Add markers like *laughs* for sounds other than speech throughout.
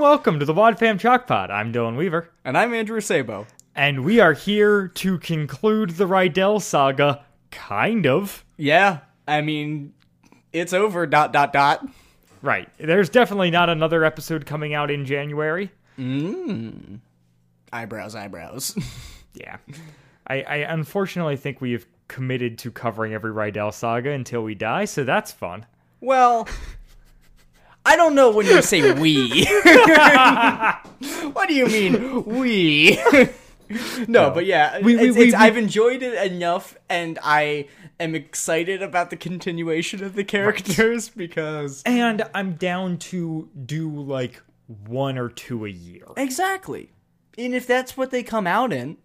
and welcome to the Wad Fam Chalk Pod. I'm Dylan Weaver, And I'm Andrew Sabo. and we are here to conclude the Rydell saga, kind of. Yeah, I mean, it's over, dot, dot, dot. Right. There's definitely not another episode coming out in January. Mm. Eyebrows, eyebrows. *laughs* Yeah. I, I unfortunately think we have committed to covering every Rydell saga until we die, so that's fun. well, I don't know when you say we. *laughs* what do you mean, we? *laughs* no, but yeah, We- we- it's- we- it's- we- I've enjoyed it enough, and I am excited about the continuation of the characters because. And I'm down to do like one or two a year. Exactly. And if that's what they come out in,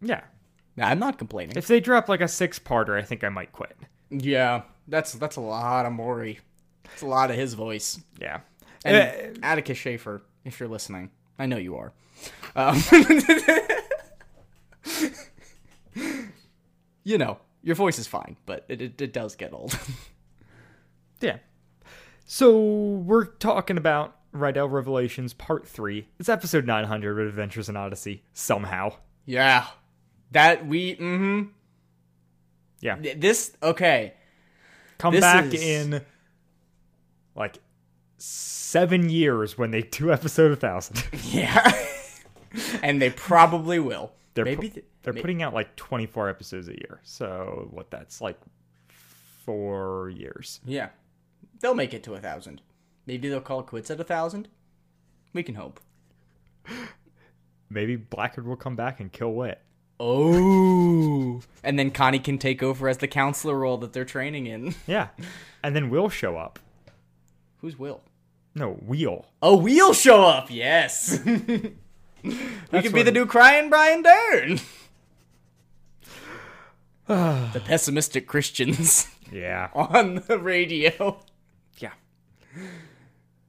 Yeah. I'm not complaining. If they drop like a six parter, I think I might quit. Yeah, that's that's a lot of Morrie. It's a lot of his voice. Yeah. And Uh, Atticus Shaffer, if you're listening, I know you are. Um, *laughs* you know, your voice is fine, but it, it, it does get old. *laughs* Yeah. So we're talking about Rydell Revelations Part 3. It's episode 900 of Adventures in Odyssey, somehow. yeah, that we. Mm-hmm. Yeah. This okay. Come This back is- in like seven years when they do episode a 1000. *laughs* Yeah, and they probably will. They're, Maybe pu- they're may- putting out like 24 episodes a year. So what that's like four years. Yeah, they'll make it to a thousand. Maybe they'll call it quits at a thousand. We can hope. *gasps* Maybe Blackgaard will come back and kill Whit. Oh. And then Connie can take over as the counselor role that they're training in. Yeah. And then we'll show up. Who's Will? No, Wheel. Oh, we'll show up. Yes. *laughs* we could be what- the new crying Brian Dern. *sighs* the pessimistic Christians *laughs* Yeah. on the radio. Yeah.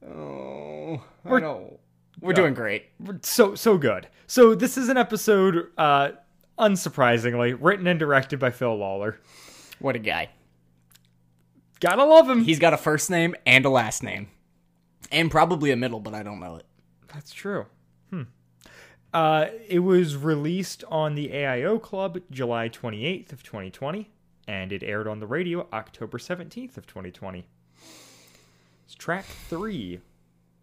Oh, We're- I know. We're doing great. so so good. So this is an episode, uh, unsurprisingly, written and directed by Phil Lollar. What a guy. Gotta love him. He's got a first name and a last name. And probably a middle, but I don't know it. That's true. Hmm. Uh, it was released on the AIO Club July 28th of 2020, and it aired on the radio October 17th of 2020. It's track three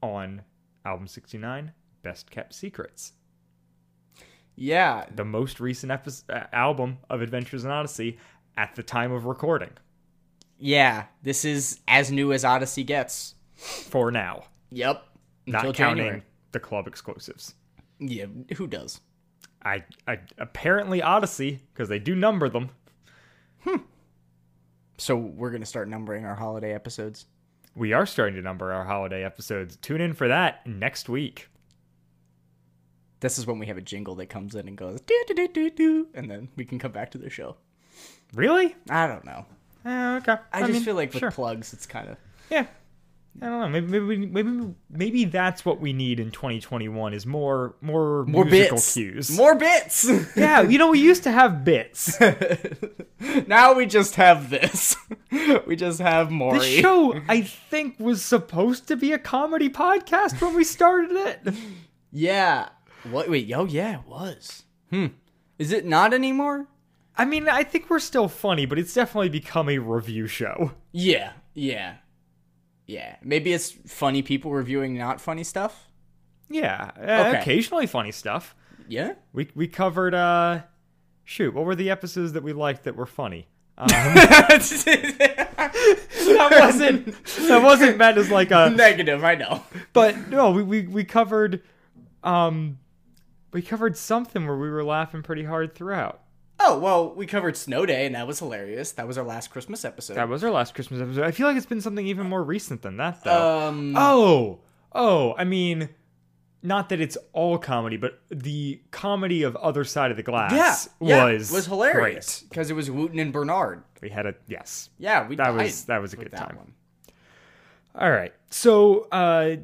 on album 69, Best Kept Secrets, Yeah, the most recent uh, album of Adventures in Odyssey at the time of recording. Yeah. This is as new as Odyssey gets. For now, Yep. not counting January. the club exclusives. Yeah, who does? I, I apparently Odyssey because they do number them. Hmm. So we're gonna start numbering our holiday episodes. We are starting to number our holiday episodes. Tune in for that next week. This is when we have a jingle that comes in and goes do do do do do, and then we can come back to the show. Really? I don't know. Uh, okay. I, just mean, feel like with sure. plugs, it's kind of yeah. I don't know. Maybe maybe maybe maybe that's what we need in 2021 is more more more musical bits, cues. more bits. *laughs* yeah, you know we used to have bits. *laughs* now we just have this. *laughs* we just have more. This show I think was supposed to be a comedy podcast when we started it. Yeah. What? Wait. Oh, yeah. It was. Hmm. Is it not anymore? I mean, I think we're still funny, but it's definitely become a review show. Yeah. Yeah. Yeah. Maybe it's funny people reviewing not funny stuff. Yeah, uh, Okay. occasionally funny stuff. Yeah. We we covered uh shoot, what were the episodes that we liked that were funny? Um, *laughs* that wasn't that wasn't meant as like a negative. I know. but no, we, we we covered um we covered something where we were laughing pretty hard throughout. Oh well, we covered Snow Day, and that was hilarious. That was our last Christmas episode. That was our last Christmas episode. I feel like it's been something even more recent than that though. um. oh, oh, I mean not that it's all comedy, but the comedy of Other Side of the Glass yeah, yeah, was was hilarious because it was Wooten and Bernard. We had a yes. Yeah, we That was- that was a good time. one. All right. So, uh,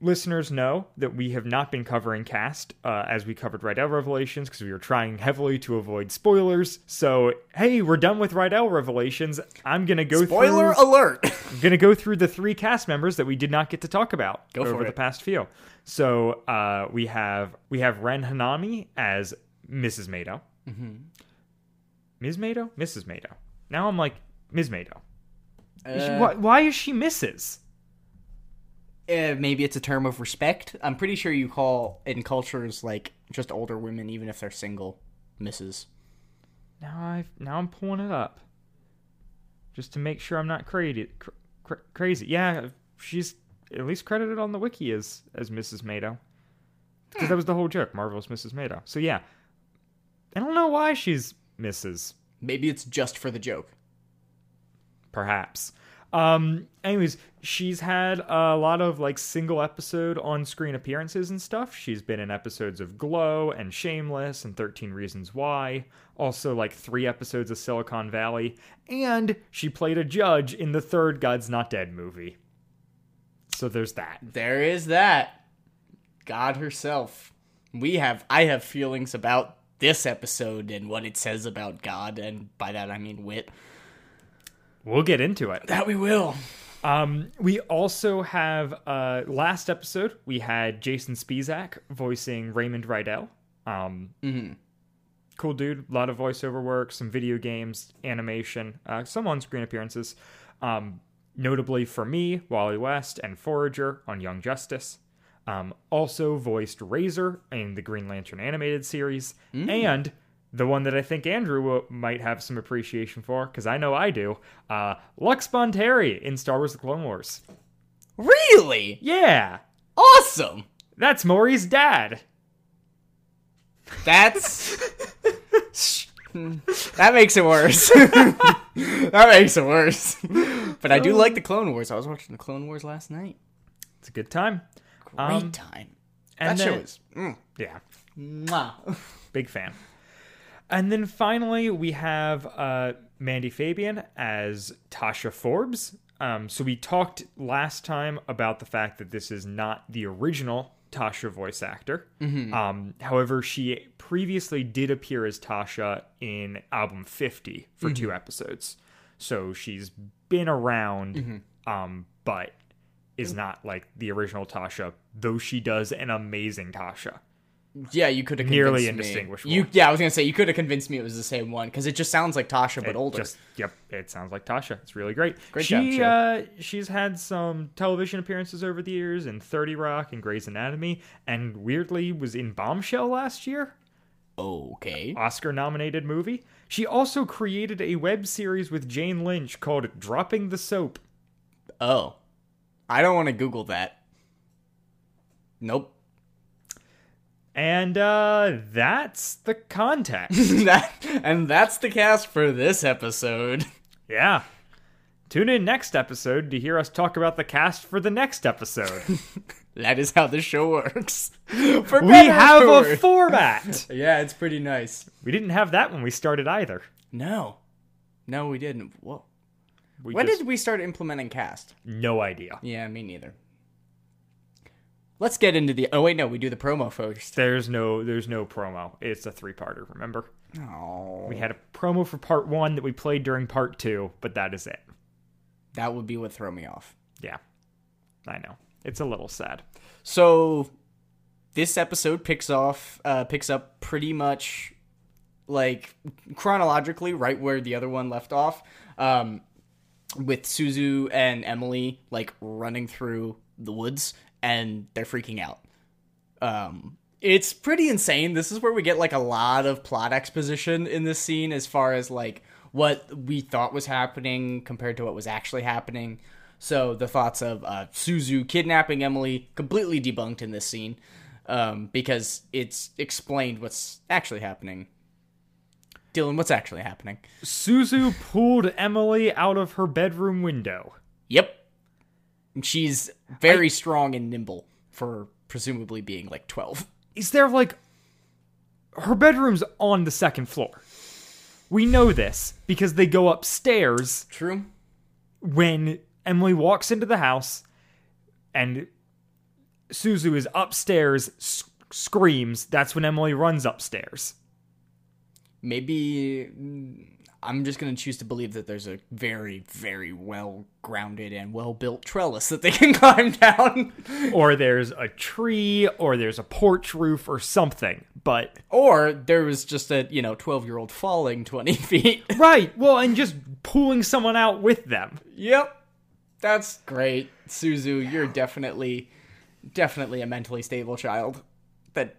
listeners know that we have not been covering cast uh, as we covered Rydell Revelations because we were trying heavily to avoid spoilers. So, hey, we're done with Rydell Revelations. I'm gonna go Spoiler through. alert! *laughs* I'm gonna go through the three cast members that we did not get to talk about Go over the past few. So, uh, we have we have Ren Hanami as Mrs. Meido. Mm-hmm. Ms. Meido, Mrs. Meido. Now I'm like Ms. Meido. Uh, why, why is she Mrs.? Uh, maybe it's a term of respect. I'm pretty sure you call in cultures like just older women, even if they're single, Mrs. Now I now I'm pulling it up, just to make sure I'm not crazy. Cr- cr- crazy, yeah. She's at least credited on the wiki as as Mrs. Meido, because that was the whole joke. Marvelous Mrs. Meido. So yeah, I don't know why she's Mrs. Maybe it's just for the joke. Perhaps. Um. Anyways, she's had a lot of like single episode on screen appearances and stuff. She's been in episodes of Glow and Shameless and Thirteen Reasons Why. Also, like three episodes of Silicon Valley, and she played a judge in the third God's Not Dead movie. So there's that. There is that. God herself. We have I have feelings about this episode and what it says about God, and by that I mean Whit. We'll get into it. That we will. Um, we also have uh, last episode we had Jason Spisak voicing Raymond Rydell. Um, Cool dude, a lot of voiceover work, some video games, animation, uh, some on-screen appearances. Um, notably for me, Wally West and Forager on Young Justice. Um, also voiced Razor in the Green Lantern animated series, and the one that I think Andrew will, might have some appreciation for, because I know I do, uh, Lux Bonteri in Star Wars: The Clone Wars. Really? Yeah, Awesome. that's Morrie's dad. That's *laughs* that makes it worse. *laughs* that makes it worse. But I do like the Clone Wars. I was watching the Clone Wars last night. It's a good time. Great Um, time. And That show is mm, yeah, mwah. big fan. And then finally, we have uh, Mandy Fabian as Tasha Forbes. Um, so we talked last time about the fact that this is not the original Tasha voice actor. Um, however, she previously did appear as Tasha in album 50 for two episodes. So she's been around, um, but is not like the original Tasha, though she does an amazing Tasha. Yeah, you could have Nearly convinced me. indistinguishable. You, yeah, I was gonna say you could have convinced me it was the same one because it just sounds like Tasha but It older. Just, yep, it sounds like Tasha. It's really great. Great she, job, uh, she's had some television appearances over the years in 30 Rock and Grey's Anatomy, and weirdly was in Bombshell last year, Okay. Oscar nominated movie. She also created a web series with Jane Lynch called Dropping the Soap. Oh, I don't want to Google that. Nope. And uh, that's the context. *laughs* that and that's the cast for this episode. yeah. Tune in next episode to hear us talk about the cast for the next episode. *laughs* That is how the show works. *laughs* For we have a format. yeah, it's pretty nice. We didn't have that when we started either. No, no, we didn't. Whoa. We When just- did we start implementing cast? no idea. Yeah, me neither. Let's get into the. Oh wait, no, we do the promo first. There's no there's no promo. It's a three parter, remember? Oh, We had a promo for part one that we played during part two, but that is it. that would be what throw me off. Yeah. I know. It's a little sad. So this episode picks off uh picks up pretty much like chronologically right where the other one left off. Um with Suzu and Emily like running through the woods and they're freaking out. Um it's pretty insane. This is where we get like a lot of plot exposition in this scene as far as like what we thought was happening compared to what was actually happening. So the thoughts of uh, Suzu kidnapping Emily completely debunked in this scene um, because it's explained what's actually happening. Dylan, what's actually happening? Suzu pulled Emily out of her bedroom window. Yep, she's very strong and nimble for presumably being like twelve. Is there like her bedroom's on the second floor? We know this because they go upstairs True. when Emily walks into the house, and Suzu is upstairs, s- screams. That's when Emily runs upstairs. Maybe mm, I'm just gonna choose to believe that there's a very, very well grounded and well built trellis that they can *laughs* climb down. or there's a tree, or there's a porch roof, or something. But or there was just a, you know, 12 year old falling 20 *laughs* feet. right, well, and just pulling someone out with them. yep. That's great. Suzu, you're definitely, definitely a mentally stable child that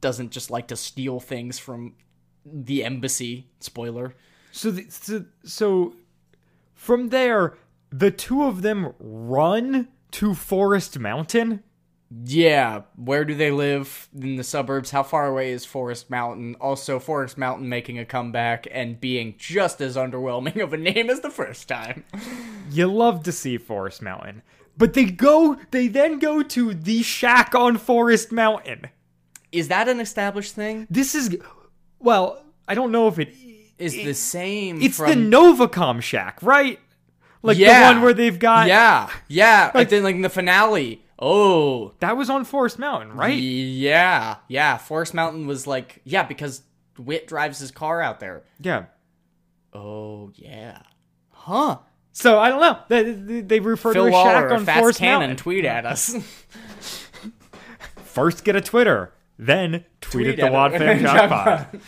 doesn't just like to steal things from the embassy. Spoiler. So, the, so, so from there, the two of them run to Forest Mountain. Yeah, where do they live in the suburbs? How far away is Forest Mountain? Also, Forest Mountain making a comeback and being just as underwhelming of a name as the first time. *laughs* You love to see Forest Mountain, but they go. They then go to the shack on Forest Mountain. Is that an established thing? This is, well, I don't know if it. Is the same It's from the Novacom shack, right? Like Yeah. the one where they've got. Yeah, yeah. Like then like in the finale. Oh, That was on Forest Mountain, right? Yeah, yeah. Forest Mountain was like yeah because Whit drives his car out there. Yeah. Oh yeah. Huh. So I don't know. They, they, they refer Phil to a shack Lollar, on Fats Forest Cannon, Mountain. tweet at us. *laughs* First, get a Twitter, then tweet, at the Wad. Fam *laughs* Jackpot. *laughs*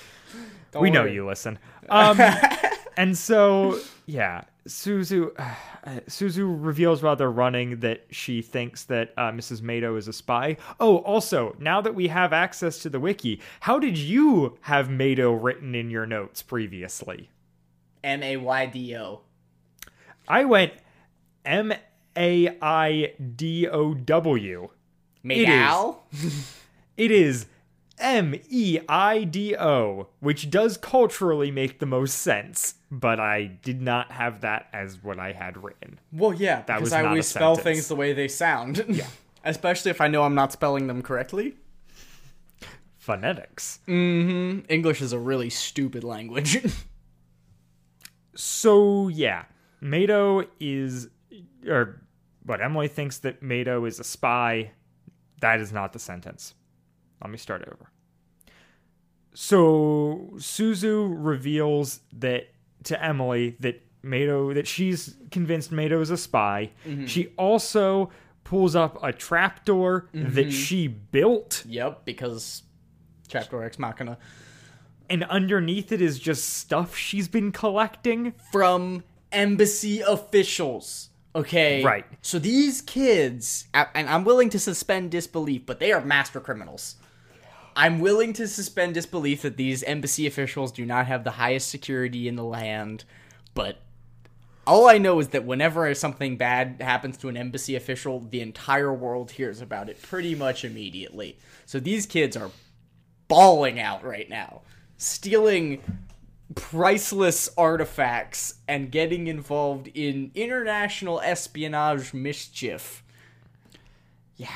We know worry. you listen. *laughs* Um, and so, yeah, Suzu, *sighs* uh, Suzu reveals while they're running that she thinks that uh, Mrs. Meido is a spy. Oh, also, now that we have access to the wiki, how did you have Meido written in your notes previously? M A Y D O. I went M A I D O W. Al? It is M E I D O, which does culturally make the most sense, but I did not have that as what I had written. Well, yeah, because was I always spell sentence. things the way they sound. Yeah. *laughs* Especially if I know I'm not spelling them correctly. Phonetics. Mhm. English is a really stupid language. *laughs* So, yeah, Meido is, or, but Emily thinks that Meido is a spy. That is not the sentence. Let me start over. So, Suzu reveals that to Emily that Meido, that she's convinced Meido is a spy. Mm-hmm. She also pulls up a trapdoor that mm-hmm. she built, yep, because Trapdoor Ex Machina. and underneath it is just stuff she's been collecting. From embassy officials. Okay. Right. So these kids, and I'm willing to suspend disbelief, but they are master criminals. I'm willing to suspend disbelief that these embassy officials do not have the highest security in the land, but all I know is that whenever something bad happens to an embassy official, the entire world hears about it pretty much immediately. So these kids are bawling out right now, stealing priceless artifacts and getting involved in international espionage mischief. Yeah.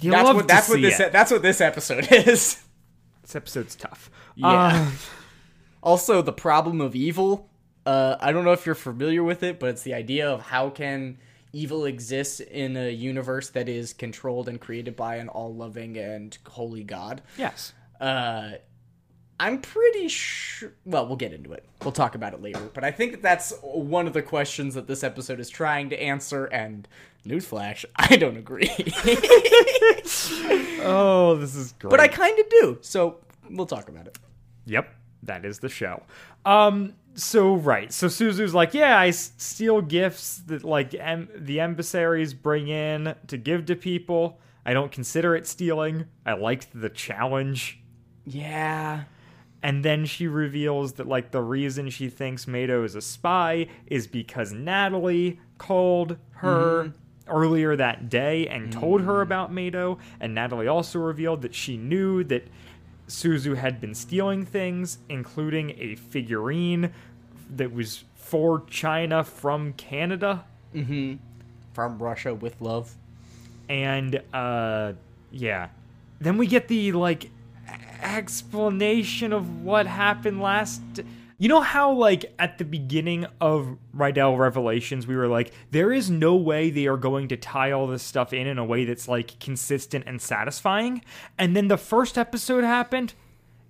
You that's love what to that's what this it. that's what this episode *laughs* is. This episode's tough. Yeah. Uh, *laughs* Also, the problem of evil. Uh, I don't know if you're familiar with it, but it's the idea of how can evil exist in a universe that is controlled and created by an all-loving and holy God. yes. Uh, I'm pretty sure. Well, we'll get into it. We'll talk about it later. But I think that that's one of the questions that this episode is trying to answer. And newsflash, *laughs* I don't agree. *laughs* Oh, this is great. but I kind of do. So we'll talk about it. Yep, that is the show. Um, so right, so Suzu's like, yeah, I s- steal gifts that like em- the emissaries bring in to give to people. I don't consider it stealing. I liked the challenge. Yeah. And then she reveals that like the reason she thinks Meido is a spy is because Natalie called her mm-hmm. earlier that day and told her mm. about Meido, and Natalie also revealed that she knew that Suzu had been stealing things, including a figurine that was for China from Canada. Mm-hmm. From Russia with love. and uh yeah. Then we get the like explanation of what happened last You know how, like, at the beginning of Rydell Revelations, we were like, there is no way they are going to tie all this stuff in in a way that's, like, consistent and satisfying. And then the first episode happened,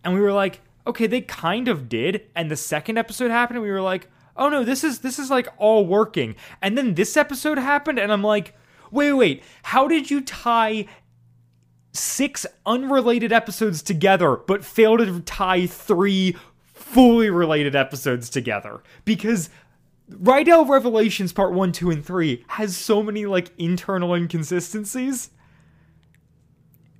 and we were like, okay, they kind of did. And the second episode happened, and we were like, oh no, this is, this is, like, all working. And then this episode happened, and I'm like, wait, wait, how did you tie six unrelated episodes together, but fail to tie three fully related episodes together because Rydell Revelations Part 1, 2, and 3 has so many like internal inconsistencies.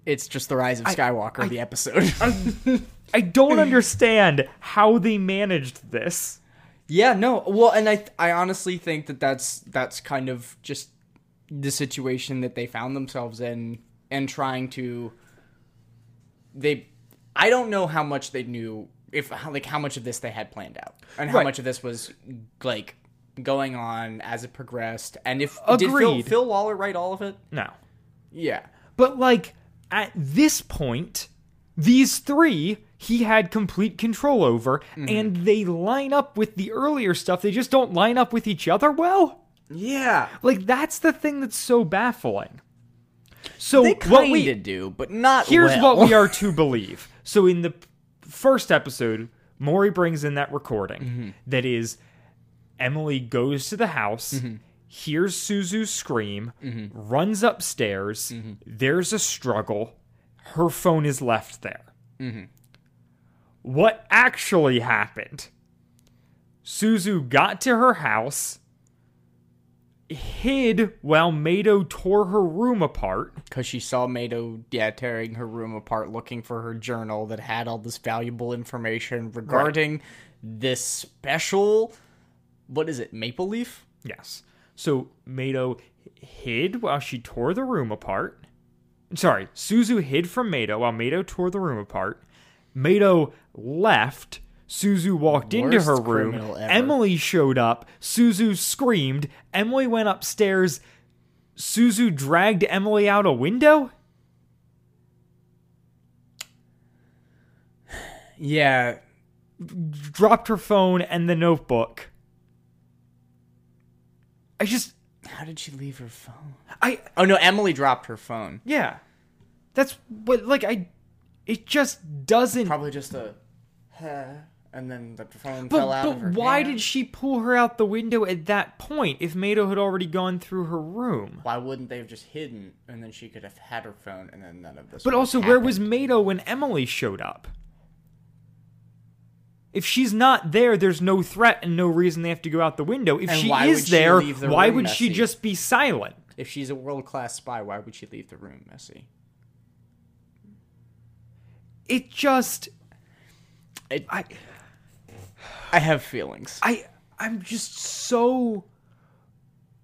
It's just the rise of Skywalker, the episode. *laughs* I don't understand how they managed this. yeah, no. Well, and I I honestly think that that's that's kind of just the situation that they found themselves in and trying to they I don't know how much they knew if how- like how much of this they had planned out and how Right. much of this was like going on as it progressed and if did Phil, Agreed. Phil Lollar write all of it? No. Yeah. But like at this point, these three he had complete control over mm-hmm. and they line up with the earlier stuff. They just don't line up with each other well. Yeah. Like that's the thing that's so baffling. So They what we do, but not here's well. what we are to believe. *laughs* So in the first episode, Morrie brings in that recording Mm-hmm. that is Emily goes to the house, Mm-hmm. hears Suzu scream, runs upstairs. Mm-hmm. There's a struggle. Her phone is left there. Mm-hmm. What actually happened? Suzu got to her house, hid while Meido tore her room apart. because she saw Meido, yeah, tearing her room apart, looking for her journal that had all this valuable information regarding this special. What is it? Maple leaf? Yes. So Meido hid while she tore the room apart. Sorry, Suzu hid from Meido while Meido tore the room apart. Meido left. Suzu walked into her room. Emily showed up. Suzu screamed. Emily went upstairs. Suzu dragged Emily out a window? Yeah. Dropped her phone and the notebook. I just How did she leave her phone? I Oh no, Emily dropped her phone. Yeah. That's what like I it just doesn't Probably just a, huh, and then the phone but, fell out but of her. why hand. did she pull her out the window at that point if Meido had already gone through her room? Why wouldn't they have just hidden, and then she could have had her phone, and then none of this? But also where was? Meido when Emily showed up? If she's not there, there's no threat and no reason they have to go out the window. If And she is she there, the why would she just be silent? If she's a world class spy, why would she leave the room messy? It just It, I I have feelings. I I'm just so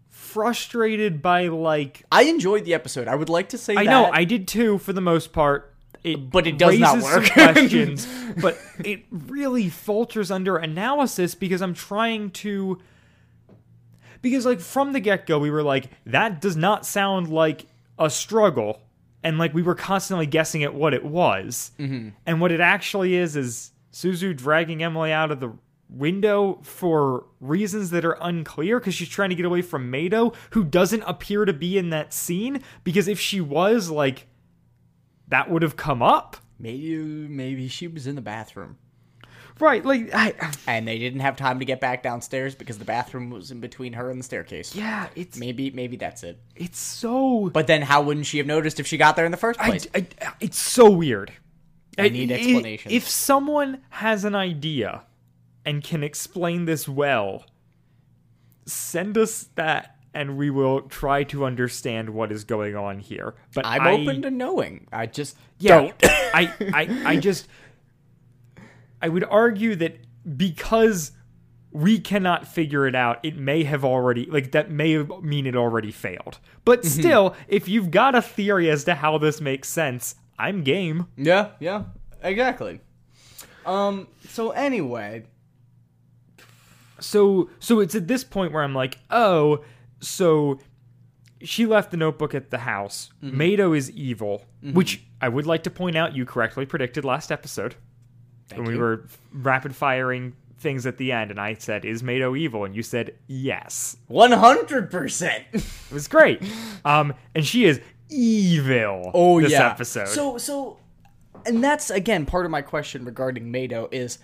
frustrated by like I enjoyed the episode. I would like to say I that. know I did too for the most part. It But it does not work. questions, *laughs* but it really falters under analysis because I'm trying to. Because like from the get go, we were like, that does not sound like a struggle, and like we were constantly guessing at what it was, mm-hmm. and what it actually is is Suzu dragging Emily out of the window for reasons that are unclear because she's trying to get away from Meido, who doesn't appear to be in that scene. Because if she was, like, that would have come up. Maybe maybe she was in the bathroom. Right, like, I. And they didn't have time to get back downstairs because the bathroom was in between her and the staircase. Yeah, it's Maybe maybe that's it. it's so But then how wouldn't she have noticed if she got there in the first I, place? I- it's so weird. I need explanations. If someone has an idea and can explain this well, send us that and we will try to understand what is going on here. But I'm I, open to knowing. I just yeah, don't. *coughs* I, I I just I would argue that because we cannot figure it out, it may have already like that may mean it already failed. But Mm-hmm. still, if you've got a theory as to how this makes sense, I'm game. Yeah, yeah, exactly. Um. So anyway, So so it's at this point where I'm like, oh, so she left the notebook at the house. Mm-hmm. Meido is evil, which I would like to point out you correctly predicted last episode thank when we were rapid firing things at the end, and I said, "Is Meido evil?" And you said, "Yes." One hundred percent. It was great. *laughs* um, and she is evil. Oh this yeah. episode. So so, and that's again part of my question regarding Meido is,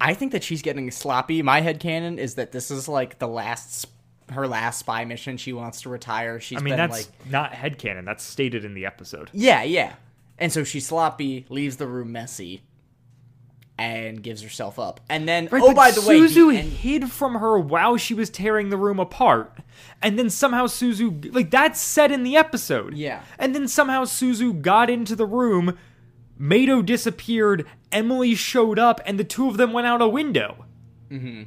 I think that she's getting sloppy. My head canon is that this is like the last her last spy mission. She wants to retire. She's I mean, been that's like not headcanon. That's stated in the episode. yeah yeah, and so she's sloppy, leaves the room messy. And gives herself up, and then Right, oh by the way, Suzu end- hid from her while she was tearing the room apart, and then somehow Suzu like that's said in the episode. Yeah. and then somehow Suzu got into the room. Meido disappeared. Emily showed up, and the two of them went out a window. Mm-hmm.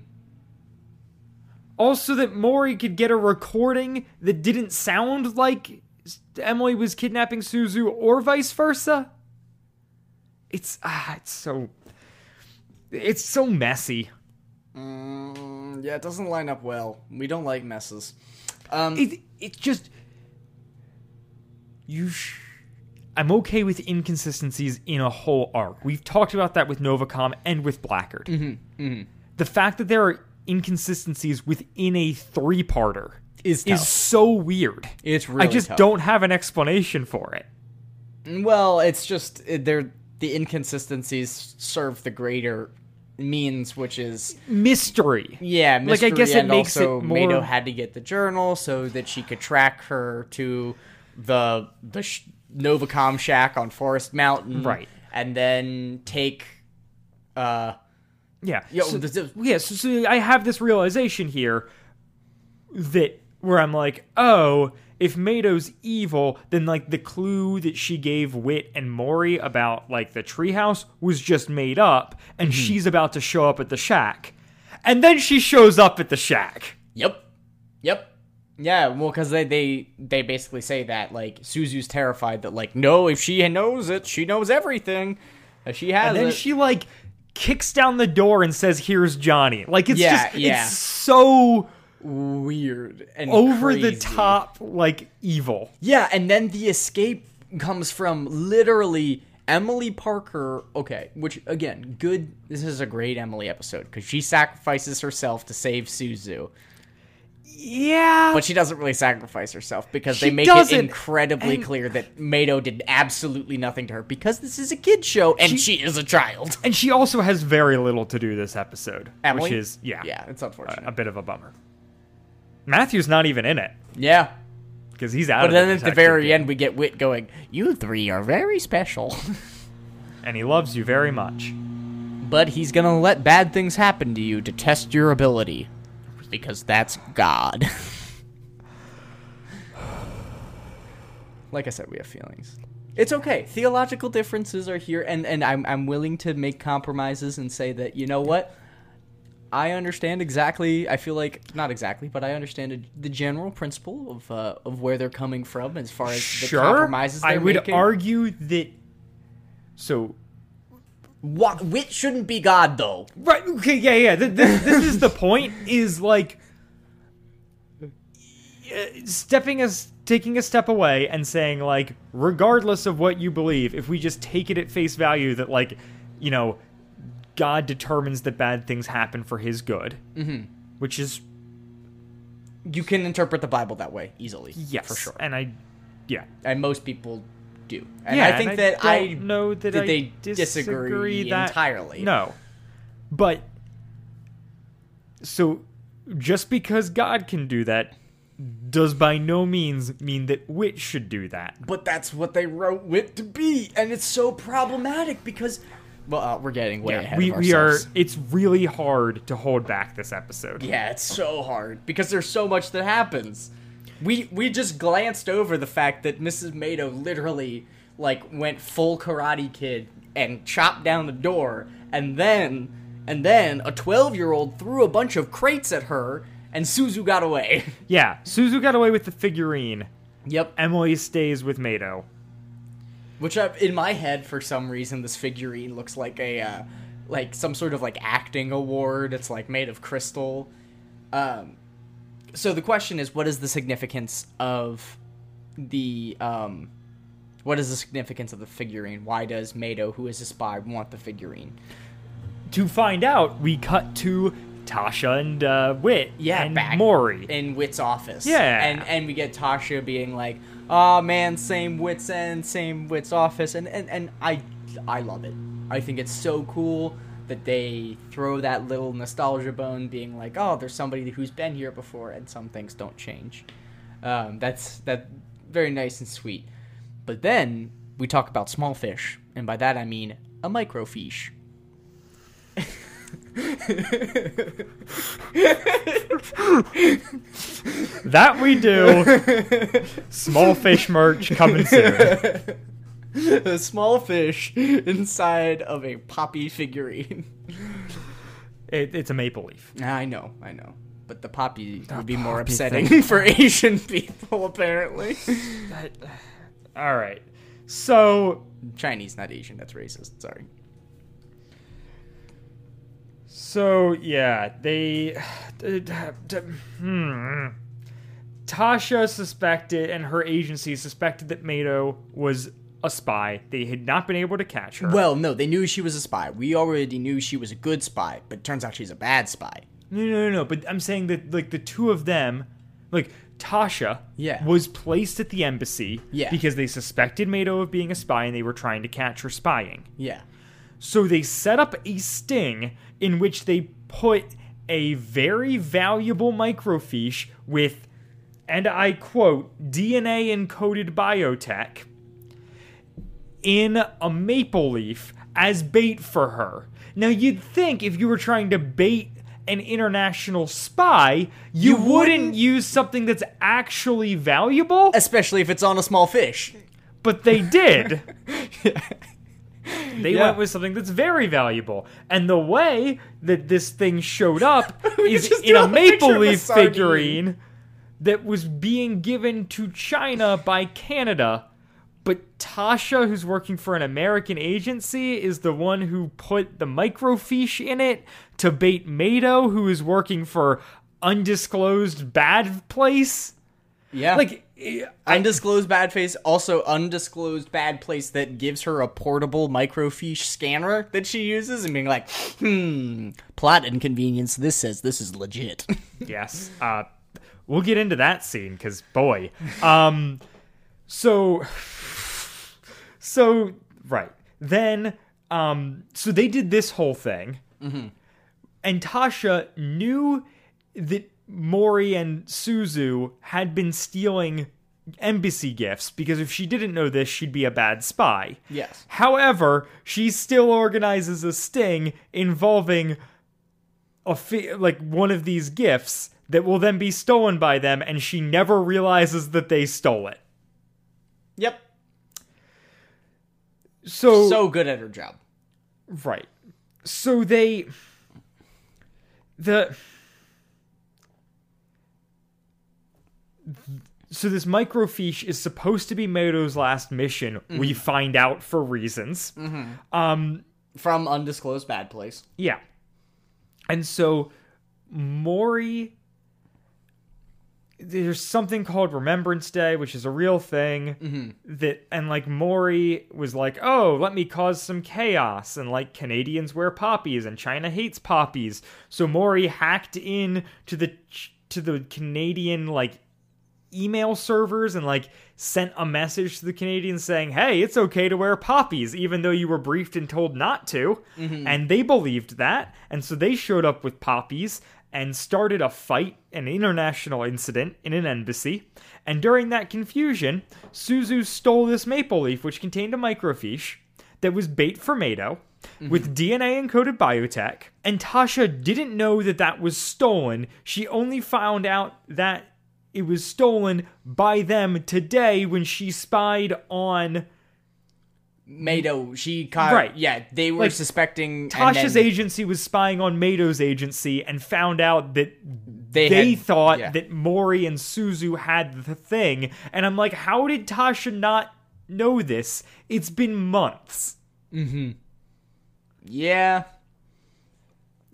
Also, that Morrie could get a recording that didn't sound like Emily was kidnapping Suzu, or vice versa. It's ah, it's so, it's so messy. Mm, yeah, it doesn't line up well. We don't like messes. Um, it it's just you sh- I'm okay with inconsistencies in a whole arc. We've talked about that with Novacom and with Blackgaard. Mm-hmm, The fact that there are inconsistencies within a three-parter Is is so weird. It's really I just tough. don't have an explanation for it. Well, it's just it- they're the inconsistencies serve the greater means, which is Mystery. yeah, Like, I mystery, guess it makes also it more- Meido had to get the journal so that she could track her to the the sh- Novacom shack on Forest Mountain, Right. And then take uh Yeah. Yo, so, this is- yeah, so, so I have this realization here that where I'm like, oh, if Meido's evil, then like the clue that she gave Whit and Morrie about like the treehouse was just made up, and Mm-hmm. she's about to show up at the shack. And then she shows up at the shack. Yep. Yep. Yeah, well, because they, they they basically say that like Suzu's terrified that like no, if she knows it, she knows everything. If she has And then it. she like kicks down the door and says, "Here's Johnny." Like it's Yeah, just yeah. it's so weird and over the top like evil. Yeah, and then the escape comes from literally Emily Parker. Okay, which again, good. This is a great Emily episode because she sacrifices herself to save Suzu, Yeah. but she doesn't really sacrifice herself because She they make it incredibly and- clear that Meido did absolutely nothing to her because this is a kid show and she, is a child. And she also has very little to do this episode, Emily? which is yeah, Yeah, it's a, unfortunate. a bit of a bummer. Matthew's not even in it yeah. because he's out. But then the at the very game. end, we get Whit going, You three are very special. *laughs* and he loves you very much. but he's gonna let bad things happen to you to test your ability. Because that's God. *laughs* like I said, we have feelings. It's okay. Theological differences are here, and, and I'm, I'm willing to make compromises and say that, you know what? I understand exactly. I feel like not exactly, but I understand the general principle of uh, of where they're coming from as far as the Sure, compromises they're I would making. argue that. So What Whit shouldn't be God, though. right, okay, yeah, yeah. Th- this, this is the point. Is like uh, stepping us taking a step away and saying like regardless of what you believe if we just take it at face value that like you know god determines that bad things happen for his good mm-hmm. which is You can interpret the Bible that way easily. yes for sure. and i yeah and most people do. And yeah I think and that don't I know that, that I they disagree, disagree that, entirely. no but so just because god can do that does by no means mean that Whit should do that But that's what they wrote Whit to be, and it's so problematic because, well, uh, we're getting way ahead we, we are it's really hard to hold back this episode Yeah, it's so hard because there's so much that happens. We we just glanced over the fact that Mrs. Meido literally like went full Karate Kid and chopped down the door, and then and then a 12 year old threw a bunch of crates at her, and Suzu got away. *laughs* yeah suzu got away with the figurine yep. emily stays with meido Which I, in my head, for some reason, this figurine looks like a uh, like some sort of like acting award. It's like made of crystal. Um, so the question is, what is the significance of the um, what is the significance of the figurine? Why does Meido, who is a spy, want the figurine? to find out, we cut to Tasha and uh, Whit Yeah, and back Morrie. in Whit's office. Yeah. and and we get Tasha being like, "Oh man, same Whit's end, same Whit's office," and and and I I love it. I think it's so cool that they throw that little nostalgia bone, being like, "Oh, there's somebody who's been here before," and some things don't change. Um, that's that very nice and sweet. But then we talk about small fish, and by that I mean a microfiche. That we do. Small fish merch coming soon. a small fish inside of a poppy figurine. It, it's a maple leaf. Ah, I know, I know. But the poppy would be more upsetting thing. for Asian people, apparently. That- all right. So Chinese, not Asian. That's racist. Sorry. So yeah, they. *sighs* Hmm. Tasha suspected, and her agency suspected that Meido was a spy. They had not been able to catch her. Well, no, they knew she was a spy. We already knew she was a good spy, but turns out she's a bad spy. no, no, no, no. But I'm saying that like the two of them, like Tasha, Yeah. was placed at the embassy, Yeah. because they suspected Meido of being a spy, and they were trying to catch her spying. Yeah. So they set up a sting in which they put a very valuable microfiche with, and I quote, DNA encoded biotech in a maple leaf as bait for her. Now you'd think if you were trying to bait an international spy, you, You wouldn't, wouldn't- use something that's actually valuable, Especially if it's on a small fish. but they did. *laughs* They Yeah. went with something that's very valuable. And the way that this thing showed up *laughs* is in a maple leaf figurine that was being given to China by Canada. But Tasha, who's working for an American agency, is the one who put the microfiche in it to bait Meido, who is working for undisclosed bad place. Yeah. Like, undisclosed bad face, also undisclosed bad place that gives her a portable microfiche scanner that she uses and being like, hmm, plot inconvenience. This says this is legit. *laughs* Yes. Uh, we'll get into that scene because boy. Um, so, so right then. Um, so they did this whole thing, and Tasha knew that Morrie and Suzu had been stealing embassy gifts because if she didn't know this, she'd be a bad spy. Yes. However, she still organizes a sting involving a fi- like one of these gifts that will then be stolen by them, and she never realizes that they stole it. yep. So, So good at her job. right, so they the so this microfiche is supposed to be Meido's last mission. We mm-hmm. find out for reasons. Mm-hmm. Um, From undisclosed bad place. Yeah. And so Morrie there's something called Remembrance Day, which is a real thing. Mm-hmm. That and like Morrie was like, "Oh, let me cause some chaos." And like Canadians wear poppies, and China hates poppies. So Morrie hacked in to the to the Canadian like email servers and like sent a message to the Canadians saying, "Hey, it's okay to wear poppies even though you were briefed and told not to." Mm-hmm. And they believed that, and so they showed up with poppies and started a fight, an international incident in an embassy. And during that confusion, Suzu stole this maple leaf which contained a microfiche that was bait for Meido mm-hmm. with DNA encoded biotech. And Tasha didn't know that that was stolen. She only found out that it was stolen by them today when she spied on Meido, she caught. Right. Yeah, they were Like, suspecting. Tasha's then agency was spying on Meido's agency and found out that They, they, had- thought yeah. that Morrie and Suzu had the thing. And I'm like, how did Tasha not know this? It's been months. Mm hmm. Yeah.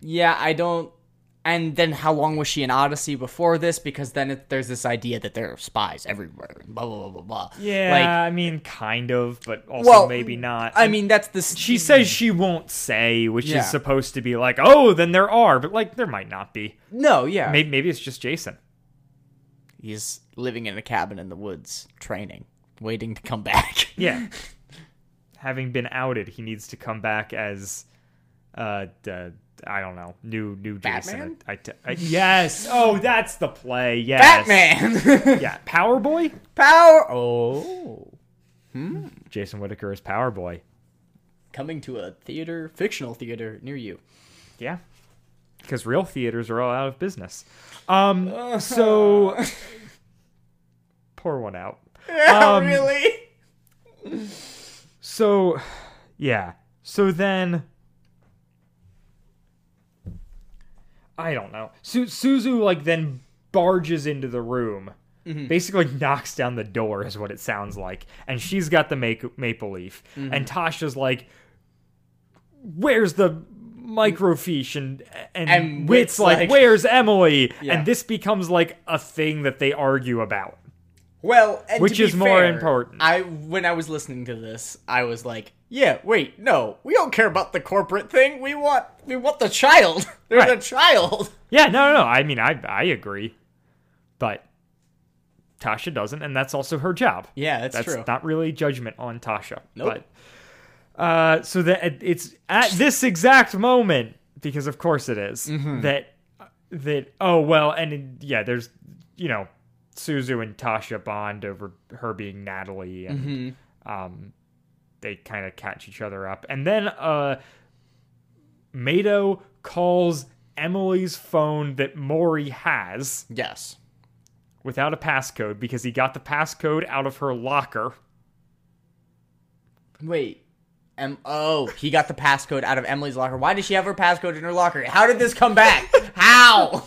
Yeah, I don't and then how long was she in Odyssey before this? Because then it, there's this idea that there are spies everywhere. Blah blah blah blah blah. Yeah, Like, I mean, kind of, but also well, maybe not. I mean, that's the she says she won't say, which Yeah. is supposed to be like, oh, then there are, but like there might not be. no, yeah. Maybe, maybe it's just Jason. He's living in a cabin in the woods, training, waiting to come back. *laughs* Yeah. Having been outed, he needs to come back as, uh, d- I don't know, new new Jason. Batman? I, I, I- yes. Oh, that's the play. Yes. Batman, *laughs* Yeah. Power Boy. power. Oh, Hmm. Jason Whittaker is Power Boy. coming to a theater, fictional theater near you. Yeah. Because real theaters are all out of business. Um. *laughs* So. pour one out. *laughs* Um, really? So, yeah. So then, I don't know. Su- Suzu like then barges into the room, mm-hmm. basically *laughs* knocks down the door, is what it sounds like, and she's got the ma- maple leaf, mm-hmm. and Tasha's like, "Where's the?" Microfiche and and, And Whit's like, like- where's Emily? Yeah. And this becomes like a thing that they argue about. Well, and Which is more important. I when I was listening to this, I was like, "Yeah, wait, no, we don't care about the corporate thing. We want we want the child. *laughs* There's Right. a child." Yeah, no, no, no. I mean, I I agree, but Tasha doesn't, and that's also her job. Yeah, that's, that's true. not really judgment on Tasha. Nope. But uh, so that it's at this exact moment, because of course it is, Mm-hmm. that that oh well, and it- yeah, there's you know Suzu and Tasha bond over her being Natalie, and Mm-hmm. um, they kind of catch each other up, and then uh, Meido calls Emily's phone that Morrie has yes. without a passcode because he got the passcode out of her locker. Wait. Um, oh, he got the passcode out of Emily's locker. Why did she have her passcode in her locker? How did this come back? How?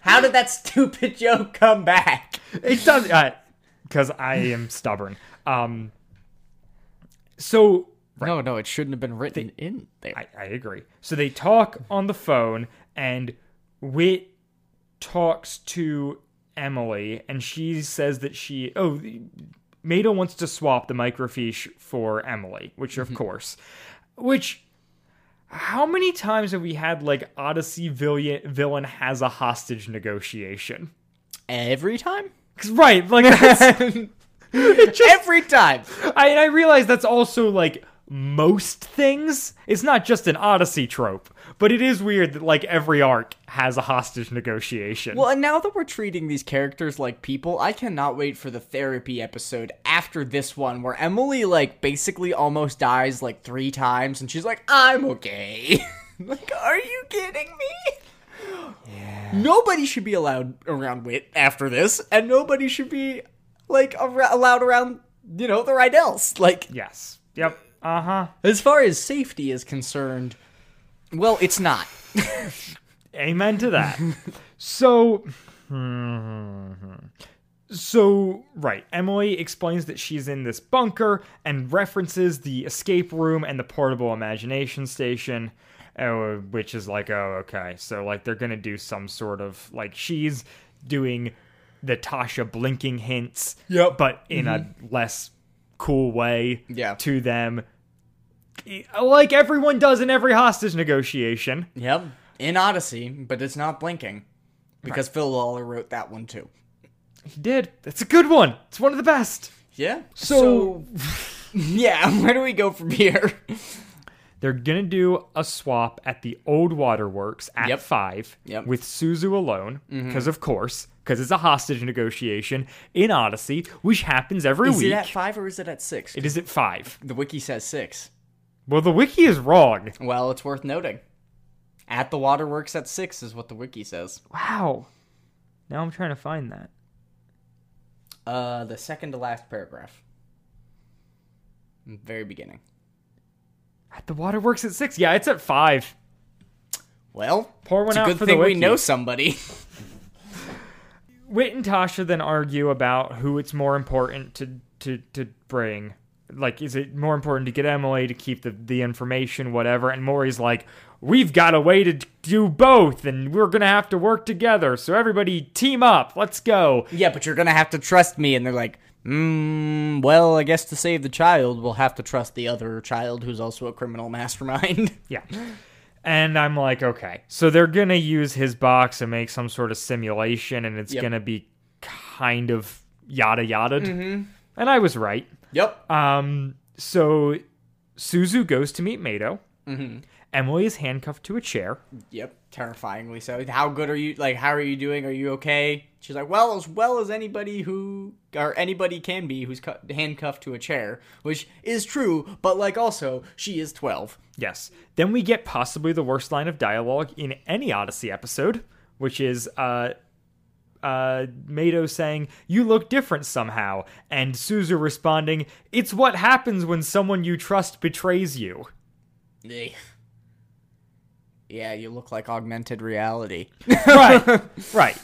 How did that stupid joke come back? It does because I am stubborn. Um, so No, no, it shouldn't have been written in there. I, I agree. So they talk on the phone, and Whit talks to Emily, and she says that she oh, Meido wants to swap the microfiche for Emily, which of mm-hmm. course, which. How many times have we had like Odyssey villain villain has a hostage negotiation? Every time, right, like *laughs* that's, *laughs* Every time. I I realize that's also like most things. It's not just an Odyssey trope, but it is weird that like every arc has a hostage negotiation. Well, and now that we're treating these characters like people, I cannot wait for the therapy episode after this one where Emily like basically almost dies like 3 times and she's like, "I'm okay." *laughs* like, are you kidding me? Nobody should be allowed around Whit after this, and nobody should be like ar- allowed around, you know, the Rydels. Like, yes. Yep. Uh huh. as far as safety is concerned, well, it's not. *laughs* Amen to that. *laughs* so, *laughs* so right. Emily explains that she's in this bunker and references the escape room and the portable imagination station, uh, which is like, oh, okay. So like they're gonna do some sort of like she's doing the Tasha blinking hints, Yep. but in a mm-hmm. less cool way Yeah. to them. Like everyone does in every hostage negotiation. Yep. In Odyssey, but it's not blinking. Because Phil Lollar wrote that one too. He did. That's a good one. It's one of the best. Yeah. So- *laughs* yeah, *laughs* where do we go from here? They're gonna do a swap at the old waterworks at Yep. five Yep. with Suzu alone, because of course, because it's a hostage negotiation in Odyssey, which happens every Is week. it at five or is it at six? it is at five. the wiki says six. Well, the wiki is wrong. Well, it's worth noting. At the waterworks at six is what the wiki says. Wow. Now I'm trying to find that. Uh, the second to last paragraph. Very beginning. The waterworks at six. Yeah, it's at five. Well, Pour one it's a out good for thing the we know somebody. *laughs* Whit and Tasha then argue about who it's more important to to to bring. Like, is it more important to get Emily to keep the the information, whatever? And Morrie's like, we've got a way to do both and we're going to have to work together. So everybody team up. Let's go. Yeah, but you're gonna have to trust me. And they're like, mm, well, I guess to save the child, we'll have to trust the other child who's also a criminal mastermind. *laughs* Yeah. And I'm like, okay. So they're going to use his box and make some sort of simulation and it's Yep. going to be kind of yada yada. And I was right. yep. Um, so Suzu goes to meet Meido. Emily is handcuffed to a chair. Yep. Terrifyingly so. How good are you? Like, how are you doing? Are you okay? She's like, well, as well as anybody who, or anybody can be who's cu- handcuffed to a chair, which is true, but like also, she is 12. Yes. Then we get possibly the worst line of dialogue in any Odyssey episode, which is uh uh Meido saying, You look different somehow, and Suzu responding, It's what happens when someone you trust betrays you. Ugh. Yeah, you look like augmented reality. right. *laughs* Right.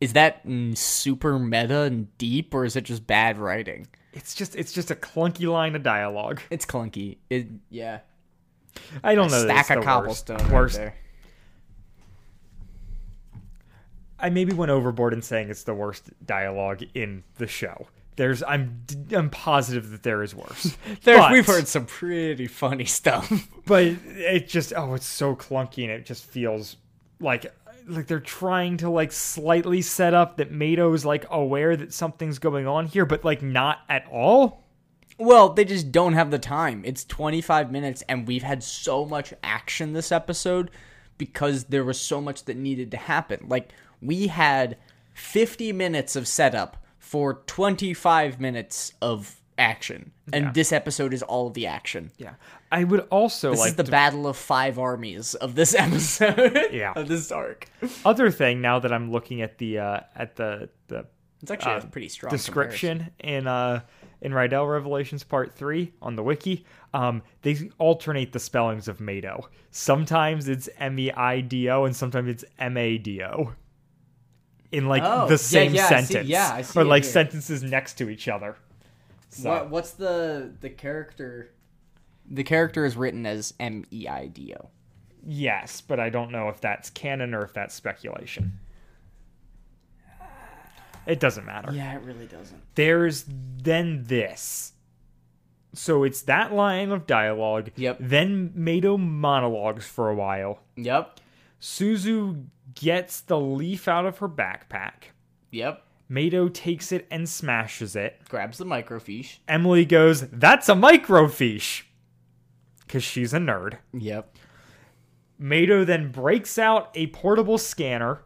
Is that mm, super meta and deep, or is it just bad writing? It's just it's just a clunky line of dialogue. It's clunky. It yeah. I don't know. Stack of cobblestone Worst. right worst. there. I maybe went overboard in saying it's the worst dialogue in the show. There's I'm I'm positive that there is worse. *laughs* There's, But- we've heard some pretty funny stuff. *laughs* but it just oh it's so clunky and it just feels like like they're trying to like slightly set up that Meido's like aware that something's going on here but like not at all well, they just don't have the time. It's 25 minutes, and we've had so much action this episode because there was so much that needed to happen. Like, we had 50 minutes of setup for 25 minutes of action. And Yeah. this episode is all of the action. yeah I would also This like is the to- battle of five armies of this *laughs* episode. Yeah. Of this arc. other thing now that I'm looking at the uh at the the It's actually uh, a pretty strong description in uh in Rydell Revelations Part 3 on the wiki, um, they alternate the spellings of Meido. Sometimes it's M E I D O and sometimes it's M A D O. In like Oh, the yeah, same yeah, see- sentence. yeah, I see or like sentences next to each other. So What, what's the the character? The character is written as M E I D O. yes, but I don't know if that's canon or if that's speculation. It doesn't matter. Yeah, it really doesn't. there's then this. So it's that line of dialogue. Yep. Then Meido monologues for a while. Yep. Suzu gets the leaf out of her backpack. Yep. Meido takes it and smashes it. Grabs the microfiche. Emily goes, That's a microfiche. Because she's a nerd. Yep. Meido then breaks out a portable scanner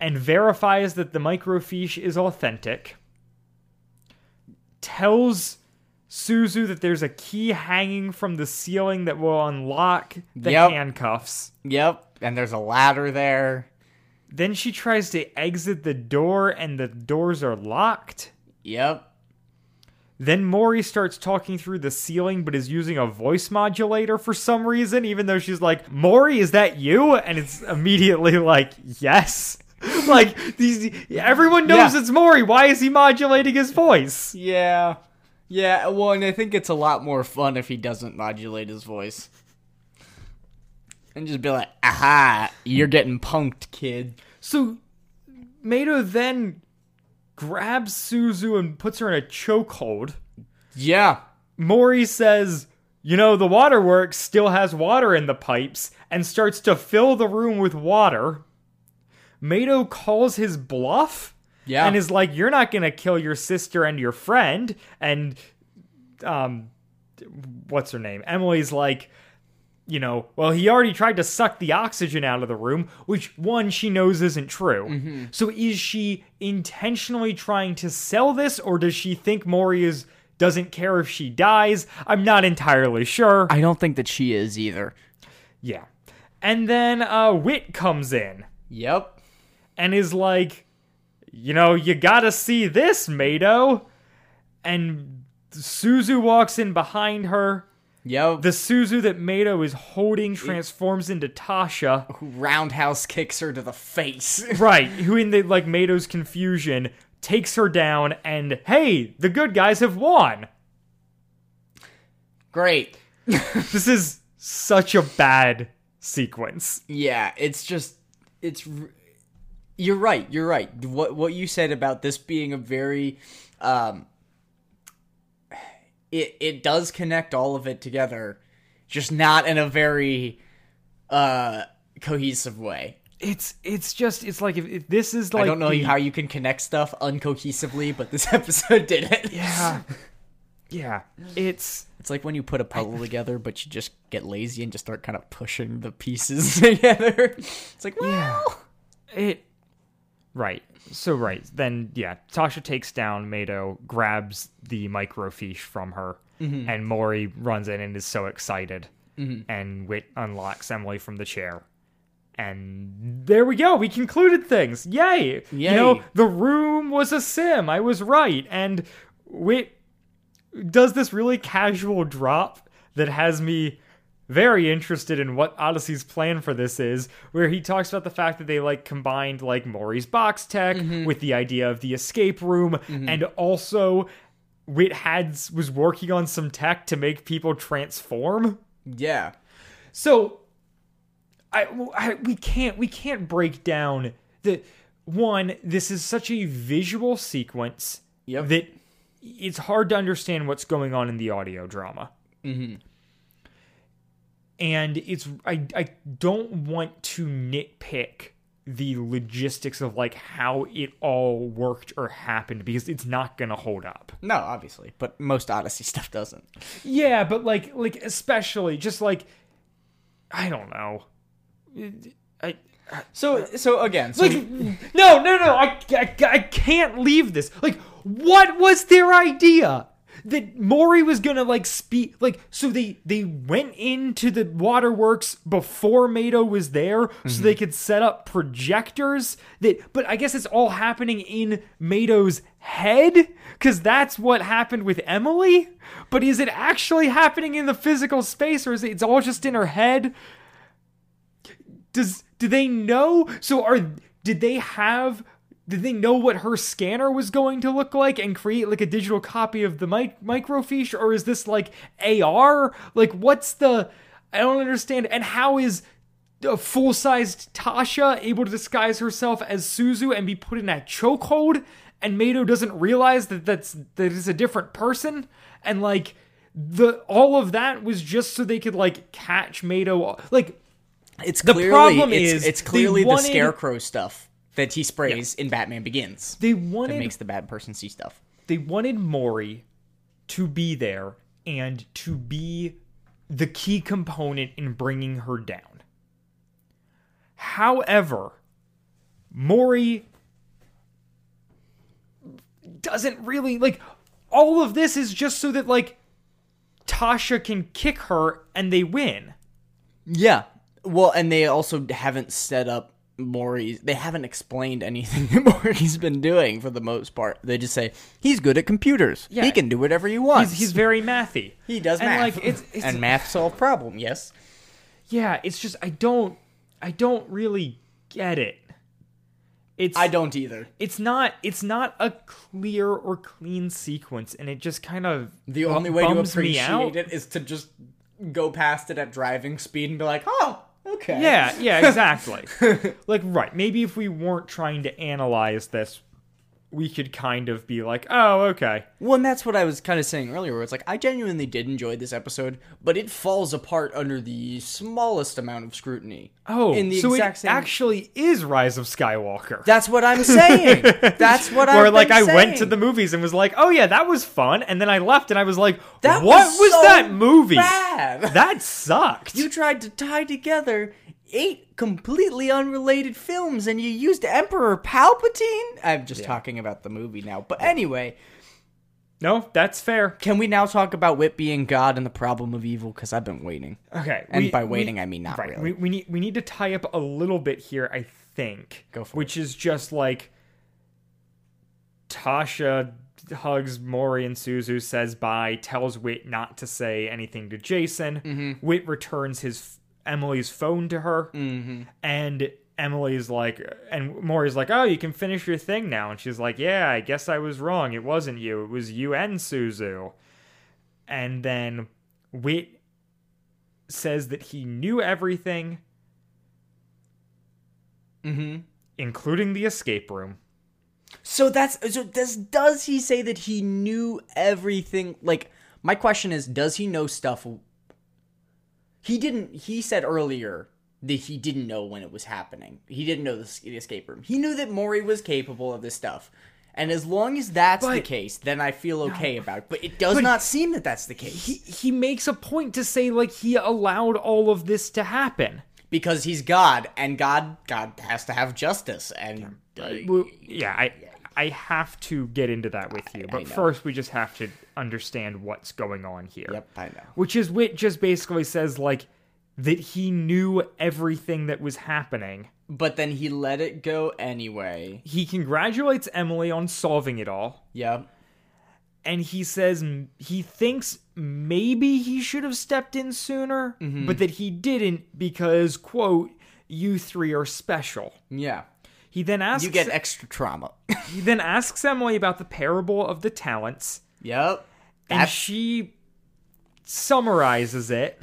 and verifies that the microfiche is authentic. Tells Suzu that there's a key hanging from the ceiling that will unlock the Yep. handcuffs. Yep. And there's a ladder there. Then she tries to exit the door and the doors are locked. Yep. Then Morrie starts talking through the ceiling but is using a voice modulator for some reason, even though she's like, Morrie, is that you? And it's immediately like, yes. *laughs* like these everyone knows Yeah. it's Morrie. Why is he modulating his voice? Yeah. Yeah. Well, and I think it's a lot more fun if he doesn't modulate his voice. And just be like, aha, you're getting punked, kid. So Meido then grabs Suzu and puts her in a chokehold. Yeah. Morrie says, You know, the waterworks still has water in the pipes and starts to fill the room with water. Meido calls his bluff Yeah. and is like, You're not going to kill your sister and your friend. And, um, what's her name? Emily's like, you know, well, he already tried to suck the oxygen out of the room, which one she knows isn't true. So is she intentionally trying to sell this, or does she think Morrie is doesn't care if she dies? I'm not entirely sure. I don't think that she is either. yeah. And then uh Whit comes in Yep. and is like, you know, you gotta see this, Meido. And Suzu walks in behind her. Yep. The Suzu that Meido is holding transforms into Tasha. who roundhouse kicks her to the face. *laughs* Right, who in the like Meido's confusion takes her down and hey, the good guys have won. Great. *laughs* This is such a bad sequence. Yeah, it's just it's you're right, you're right. What what you said about this being a very um it it does connect all of it together, just not in a very uh cohesive way. It's it's just it's like if, if this is like I don't know the- how you can connect stuff uncohesively, but this *laughs* episode did it. yeah yeah it's It's like when you put a puzzle together, but you just get lazy and just start kind of pushing the pieces *laughs* together. It's like, well, it right. So right. Then yeah tasha takes down Meido, grabs the microfiche from her mm-hmm. and morrie runs in and is so excited. Mm-hmm. And whit unlocks emily from the chair. And there we go. We concluded things. Yay. You know Yay. the room was a sim. I was right. And whit does this really casual drop that has me very interested in what Odyssey's plan for this is, where he talks about the fact that they like combined like Morrie's box tech with the idea of the escape room, and also Whit had was working on some tech to make people transform. yeah, So I, I we can't we can't break down the one this is such a visual sequence Yep. that it's hard to understand what's going on in the audio drama. Mm-hmm. And it's I I don't want to nitpick the logistics of like how it all worked or happened because it's not gonna hold up. no, obviously, but most Odyssey *laughs* stuff doesn't. Yeah, but like like especially just like I don't know. I So, so again, so like no no no I, I, I can't leave this like what was their idea that Morrie was gonna like speak like so they they went into the waterworks before Meido was there so mm-hmm. they could set up projectors that but I guess it's all happening in Meido's head because that's what happened with Emily? But is it actually happening in the physical space or is it it's all just in her head? Does do they know? So are did they have did they know what her scanner was going to look like and create like a digital copy of the mic- microfiche? Or is this like AR like what's the I don't understand. And how is a full-sized Tasha able to disguise herself as Suzu and be put in that chokehold? And Meido doesn't realize that that's that is a different person? And like the all of that was just so they could like catch Meido like it's the clearly problem it's, is it's clearly the wanted- scarecrow stuff that he sprays in Batman Begins they that wanted makes the bad person see stuff. they wanted Morrie to be there and to be the key component in bringing her down. However, Morrie doesn't really like all of this is just so that like Tasha can kick her and they win. Yeah. Well, and they also haven't set up Morrie's. They haven't explained anything *laughs* that Morrie's been doing for the most part. They just say he's good at computers. Yeah. He can do whatever he wants. He's, he's very mathy. he does and, math. like, it's- it's- and math solve problem. Yes. Yeah, it's just I don't I don't really get it. It's I don't either. it's not it's not a clear or clean sequence and it just kind of The only way to bums me out. appreciate it is to just go past it at driving speed and be like, oh, okay. Yeah, yeah, exactly. *laughs* like right, maybe if we weren't trying to analyze this, we could kind of be like, "Oh, okay." Well, and that's what I was kind of saying earlier, where it's like I genuinely did enjoy this episode, but it falls apart under the smallest amount of scrutiny. Oh, in the so exact it same. actually is Rise of Skywalker. that's what I'm saying. *laughs* That's what I'm saying. Where like I saying. went to the movies and was like, "Oh yeah, that was fun," and then I left and I was like, That "What was was, so that movie? bad." That sucked." You tried to tie together eight completely unrelated films and you used Emperor Palpatine? I'm just talking about the movie now. But anyway, no, that's fair. can we now talk about Whit being God and the problem of evil? Because I've been waiting. Okay, And we- by we- waiting, I mean not right. really. We, we need we need to tie up a little bit here. I think. Go for which is just like Tasha hugs Morrie and Suzu, says bye, tells Whit not to say anything to Jason. Mm-hmm. Whit returns his Emily's phone to her, Mm-hmm. and Emily's like, and Morrie's like, "Oh, you can finish your thing now," and she's like, "Yeah, I guess I was wrong. It wasn't you. It was you and Suzu." And then Whit says that he knew everything, Mm-hmm. including the escape room. So that's so does does he say that he knew everything? Like my question is, does he know stuff? He didn't. He said earlier that he didn't know when it was happening. He didn't know the, the escape room. He knew that Morrie was capable of this stuff. And as long as that's the case, then I feel okay about it. But it does not seem that that's the case. He he makes a point to say like he allowed all of this to happen. because he's God, and God God has to have justice. And uh, Well, yeah, I I have to get into that with you, but know. first we just have to understand what's going on here. yep, I know. Which is Whit just basically says like that he knew everything that was happening. But then he let it go anyway. He congratulates Emily on solving it all, Yep. and he says he thinks maybe he should have stepped in sooner, mm-hmm. but that he didn't because quote you three are special. Yeah. He then asks You get extra trauma. *laughs* he then asks Emily about the parable of the talents. yep. and she summarizes it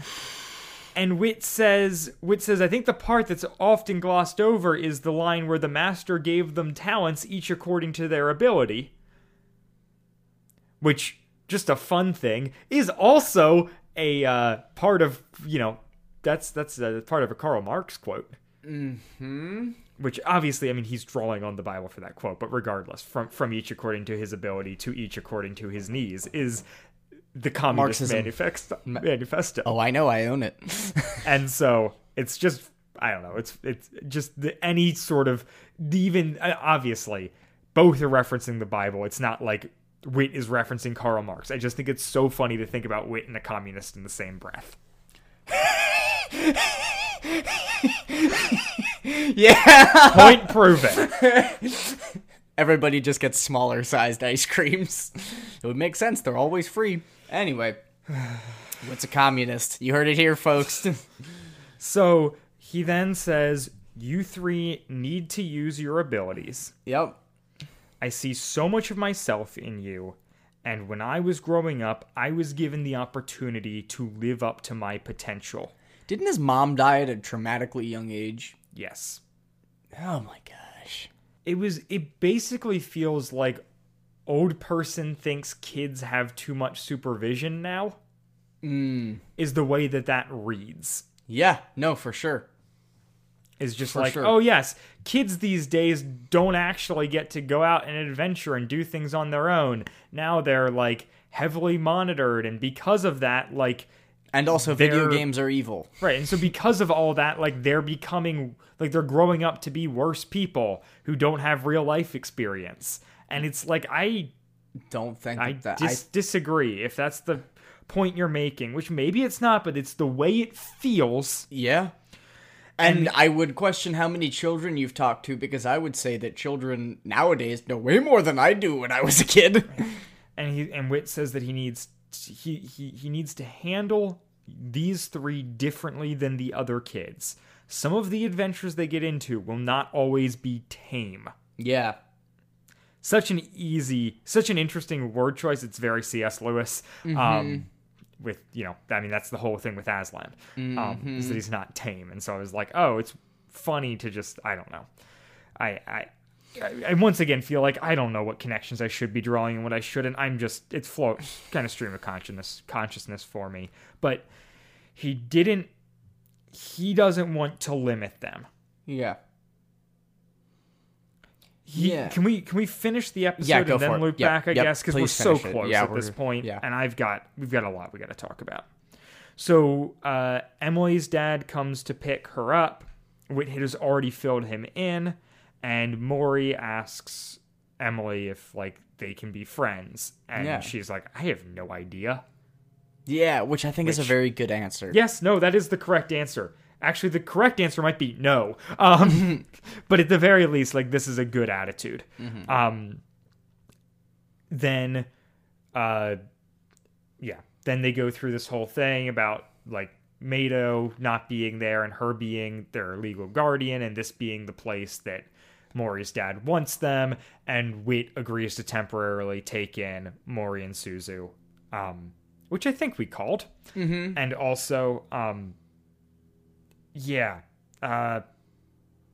and whit says whit says i think the part that's often glossed over is the line where the master gave them talents each according to their ability which just a fun thing is also a uh, part of you know that's that's a part of a karl marx quote hmm which obviously i mean he's drawing on the bible for that quote but regardless from from each according to his ability to each according to his needs is the communist Marxism. manifesto, manifesto. Oh, I know. I own it. *laughs* and so it's just i don't know it's it's just the, any sort of even uh, obviously both are referencing the bible it's not like whit is referencing karl marx i just think it's so funny to think about whit and a communist in the same breath *laughs* *laughs* yeah. point proven *laughs* Everybody just gets smaller sized ice creams. It would make sense. They're always free. Anyway, what's a communist? You heard it here, folks. *laughs* so he then says you three need to use your abilities yep. I see so much of myself in you, and when I was growing up, I was given the opportunity to live up to my potential. Didn't his mom die at a traumatically young age? Yes. Oh my gosh. It was it basically feels like old person thinks kids have too much supervision now Mm. is the way that that reads. Yeah. No, for sure. Is just For like, sure. oh yes, kids these days don't actually get to go out and adventure and do things on their own. Now they're like heavily monitored and because of that like And also, video games are evil. Right. And so because of all that, like they're becoming like they're growing up to be worse people who don't have real life experience. And it's like I Don't think I that. dis- disagree if that's the point you're making, which maybe it's not, but it's the way it feels. Yeah. And, I would question how many children you've talked to because I would say that children nowadays know way more than I do when I was a kid. And he and Whit says that he needs he he he needs to handle these three differently than the other kids. Some of the adventures they get into will not always be tame. yeah. such an easy, such an interesting word choice. It's very C.S. Lewis. Um, with you know, I mean, that's the whole thing with Aslan, um, is that he's not tame, and so I was like, oh, it's funny to just, I don't know, I, I. I I once again feel like I don't know what connections I should be drawing and what I shouldn't. I'm just it's float kind of stream of consciousness consciousness for me. But he didn't he doesn't want to limit them. Yeah. He, Yeah. Can we can we finish the episode Yeah, and then loop Yep, back? I yep, guess because we're so close Yeah, at this point, yeah. and I've got we've got a lot we got to talk about. So uh, Emily's dad comes to pick her up. Whit has already filled him in, and Morrie asks Emily if like they can be friends, and Yeah. she's like, "I have no idea." Yeah, which I think is a very good answer. Yes, no, that is the correct answer. Actually, the correct answer might be no. Um, *laughs* but at the very least, like this is a good attitude. Um, then, uh, yeah, then they go through this whole thing about like Meido not being there and her being their legal guardian, and this being the place that Morrie's dad wants them. And Whit agrees to temporarily take in Morrie and Suzu. Um, which I think we called, mm-hmm. and also, um, yeah, uh,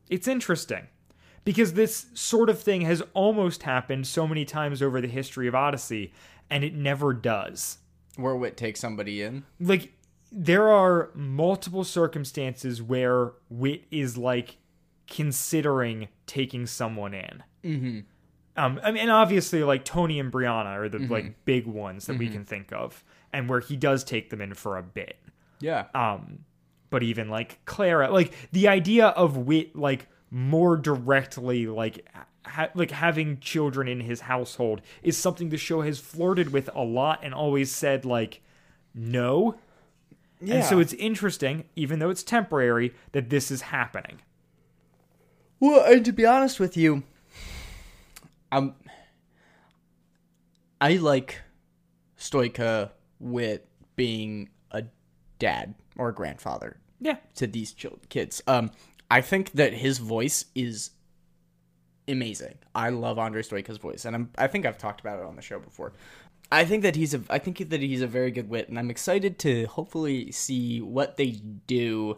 it's interesting because this sort of thing has almost happened so many times over the history of Odyssey, and it never does. Where Whit takes somebody in. Like, there are multiple circumstances where Whit is like considering taking someone in. Mm-hmm. Um, I mean, and obviously, like Tony and Brianna are the like big ones that we can think of, and where he does take them in for a bit. Yeah. Um, but even like Clara, like the idea of Whit, like more directly, like ha- like having children in his household is something the show has flirted with a lot and always said like no. And so it's interesting, even though it's temporary, that this is happening. Well, and to be honest with you, um, I like Stojka Whit being a dad or a grandfather Yeah, to these kids. Um, I think that his voice is amazing. I love Andre Stojka's voice, and I'm, I think I've talked about it on the show before. I think that he's a I think that he's a very good whit, and I'm excited to hopefully see what they do.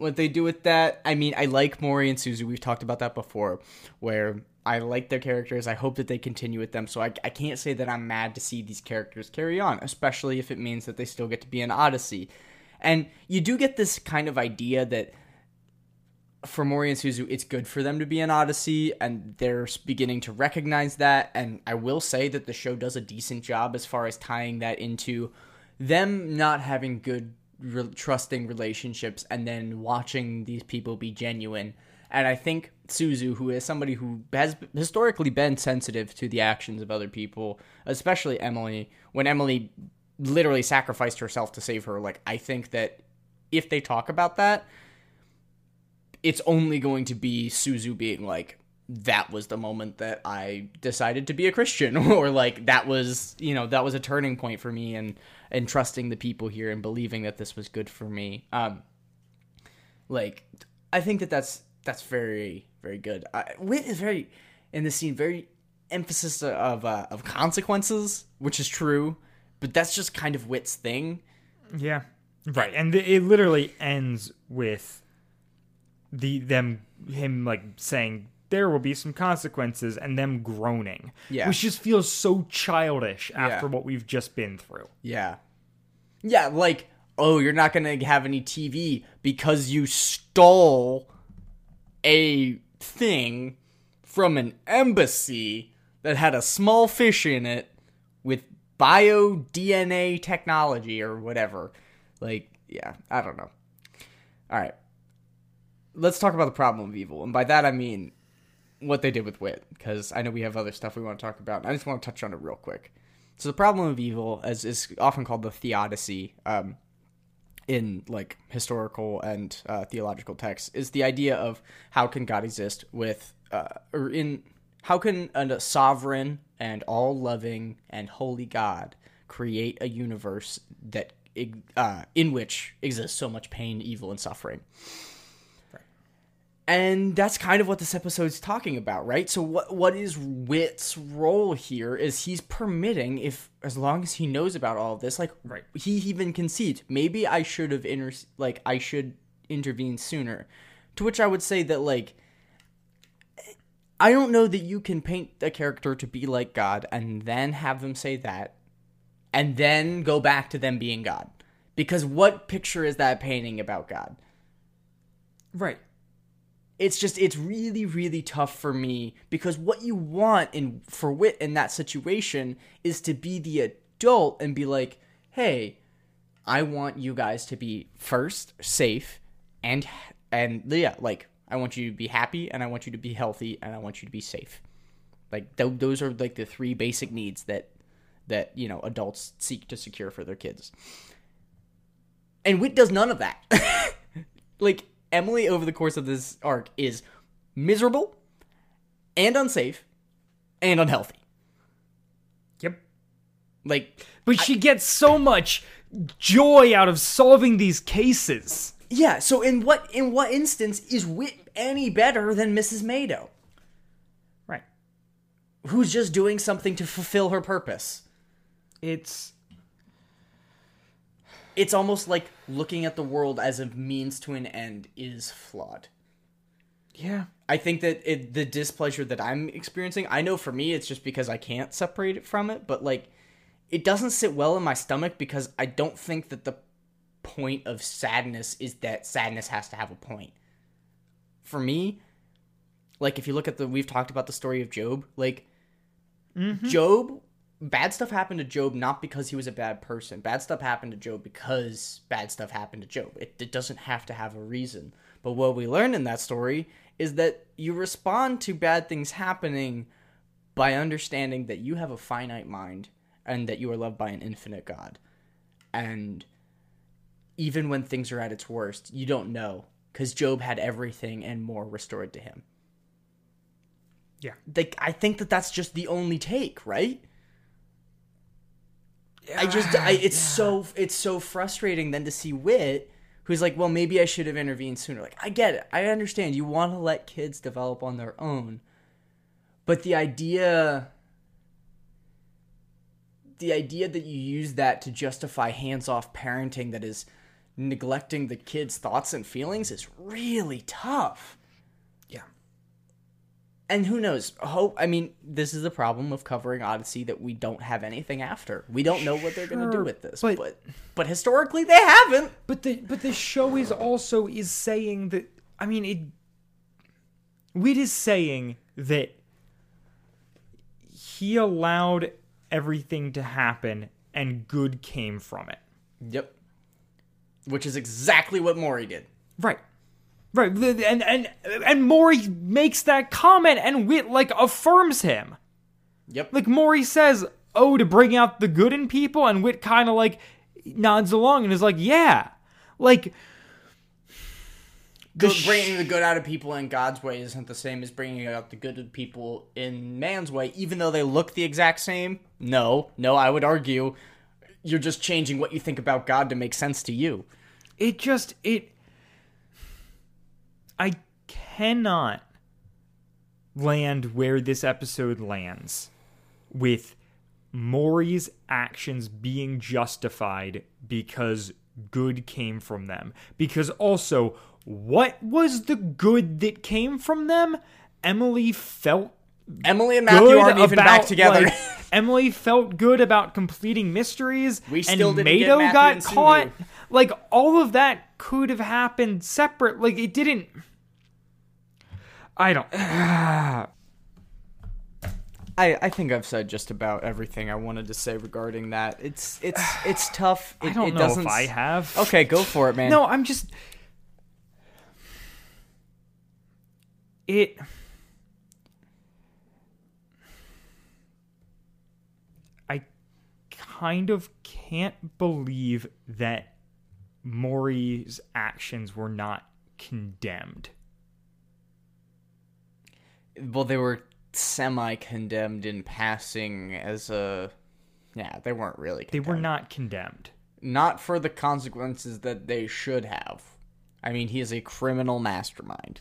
What they do with that, I mean, I like Morrie and Suzu. We've talked about that before, where I like their characters. I hope that they continue with them. So I, I can't say that I'm mad to see these characters carry on, especially if it means that they still get to be in Odyssey. And you do get this kind of idea that for Morrie and Suzu, it's good for them to be in Odyssey, and they're beginning to recognize that. And I will say that the show does a decent job as far as tying that into them not having good, re- trusting relationships, and then watching these people be genuine. And I think Suzu, who is somebody who has historically been sensitive to the actions of other people, especially Emily, when Emily literally sacrificed herself to save her, like, I think that if they talk about that, it's only going to be Suzu being like, that was the moment that I decided to be a Christian, *laughs* or like that was, you know, that was a turning point for me, and and trusting the people here and believing that this was good for me. Um, like, I think that that's that's very very good. I, Whit is very in the scene very emphasis of uh, of consequences, which is true, but that's just kind of Whit's thing. Yeah, right. And it literally ends with the them him like saying there will be some consequences and them groaning. Yeah. Which just feels so childish after what we've just been through. Yeah. Yeah, like, oh, you're not going to have any TV because you stole a thing from an embassy that had a small fish in it with bio DNA technology or whatever. Like, yeah, I don't know. All right. Let's talk about the problem of evil. And by that I mean what they did with Whit, because I know we have other stuff we want to talk about. I just want to touch on it real quick. So the problem of evil, as is often called the theodicy, um, in like historical and uh, theological texts, is the idea of how can God exist with, uh, or in how can a sovereign and all-loving and holy God create a universe that uh, in which exists so much pain, evil, and suffering. And that's kind of what this episode's talking about, right? So what what is Whit's role here is he's permitting if as long as he knows about all of this, like Right. he even concedes, maybe I should have inter like I should intervene sooner. To which I would say that like I don't know that you can paint a character to be like God and then have them say that and then go back to them being God. Because what picture is that painting about God? Right. It's just it's really really tough for me because what you want in for whit in that situation is to be the adult and be like hey i want you guys to be first safe and and yeah like i want you to be happy and i want you to be healthy and i want you to be safe. Like th- those are like the three basic needs that that you know adults seek to secure for their kids. And whit does none of that. *laughs* Like Emily over the course of this arc is miserable and unsafe and unhealthy. Yep. Like But she gets so much joy out of solving these cases. yeah, so in what in what instance is Whit any better than Mrs. Meido, Right. who's just doing something to fulfill her purpose? It's it's almost like looking at the world as a means to an end is flawed. Yeah. I think that it, the displeasure that I'm experiencing, I know for me it's just because I can't separate it from it, but like it doesn't sit well in my stomach because I don't think that the point of sadness is that sadness has to have a point. For me, like if you look at the we've talked about the story of Job, like mm-hmm. Job bad stuff happened to Job not because he was a bad person. Bad stuff happened to Job because bad stuff happened to Job. It, it doesn't have to have a reason. But what we learn in that story is that you respond to bad things happening by understanding that you have a finite mind and that you are loved by an infinite God. And even when things are at its worst, you don't know because Job had everything and more restored to him. Yeah. Like I think that that's just the only take, right? I just I *sighs* it's so it's so frustrating then to see Whit who's like, "Well, maybe I should have intervened sooner." Like, I get it. I understand you want to let kids develop on their own. But the idea the idea that you use that to justify hands-off parenting that is neglecting the kids' thoughts and feelings is really tough. And who knows? Hope. I mean, this is the problem of covering Odyssey that we don't have anything after. We don't know what they're going to do with this. but- But, but historically, they haven't. But the but the show is also is saying that I mean it Whit is saying that he allowed everything to happen and good came from it. Yep. Which is exactly what Morrie did. Right. Right. And and and Morrie makes that comment and Whit like affirms him. Yep. Like Morrie says, "Oh, to bring out the good in people," and Whit kind of like nods along and is like, "Yeah." Like Good, bringing the good out of people in God's way isn't the same as bringing out the good of people in man's way, even though they look the exact same. No, no, I would argue you're just changing what you think about God to make sense to you. it just it I cannot land where this episode lands with Morrie's actions being justified because good came from them. Because also, what was the good that came from them? Emily felt Emily and Matthew good aren't even about, back together. like, *laughs* Emily felt good about completing mysteries. We and still didn't get Meido Matthew got and caught. Like all of that could have happened separate. Like it didn't. *sighs* I don't. I, I think I've said just about everything I wanted to say regarding that. It's it's *sighs* it's tough. It, I don't it know doesn't if I have. Okay, go for it, man. No, I'm just. It. I kind of can't believe that Morrie's actions were not condemned. Well, they were semi-condemned in passing as a. Yeah, they weren't really. They were not condemned. not for the consequences that they should have. I mean, he is a criminal mastermind,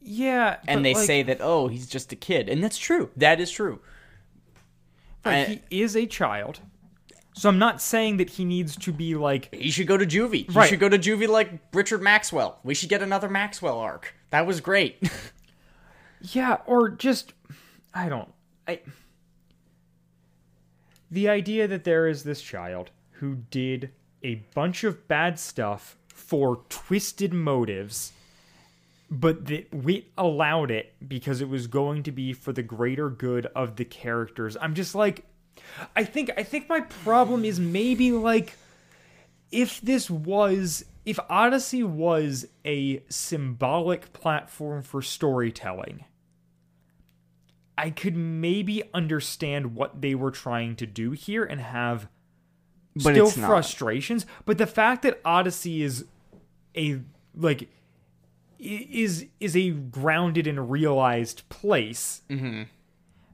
Yeah, and they like, say that oh, he's just a kid, and that's true. That is true. right, I- he is a child. So I'm not saying that he needs to be like He should go to juvie. He Right. should go to juvie like Richard Maxwell. We should get another Maxwell arc. That was great. *laughs* Yeah, or just I don't I The idea that there is this child who did a bunch of bad stuff for twisted motives but that Whit allowed it because it was going to be for the greater good of the characters. I'm just like I think I think my problem is maybe like if this was if Odyssey was a symbolic platform for storytelling, I could maybe understand what they were trying to do here and have But still not. frustrations. But the fact that Odyssey is a like is is a grounded and realized place Mm-hmm.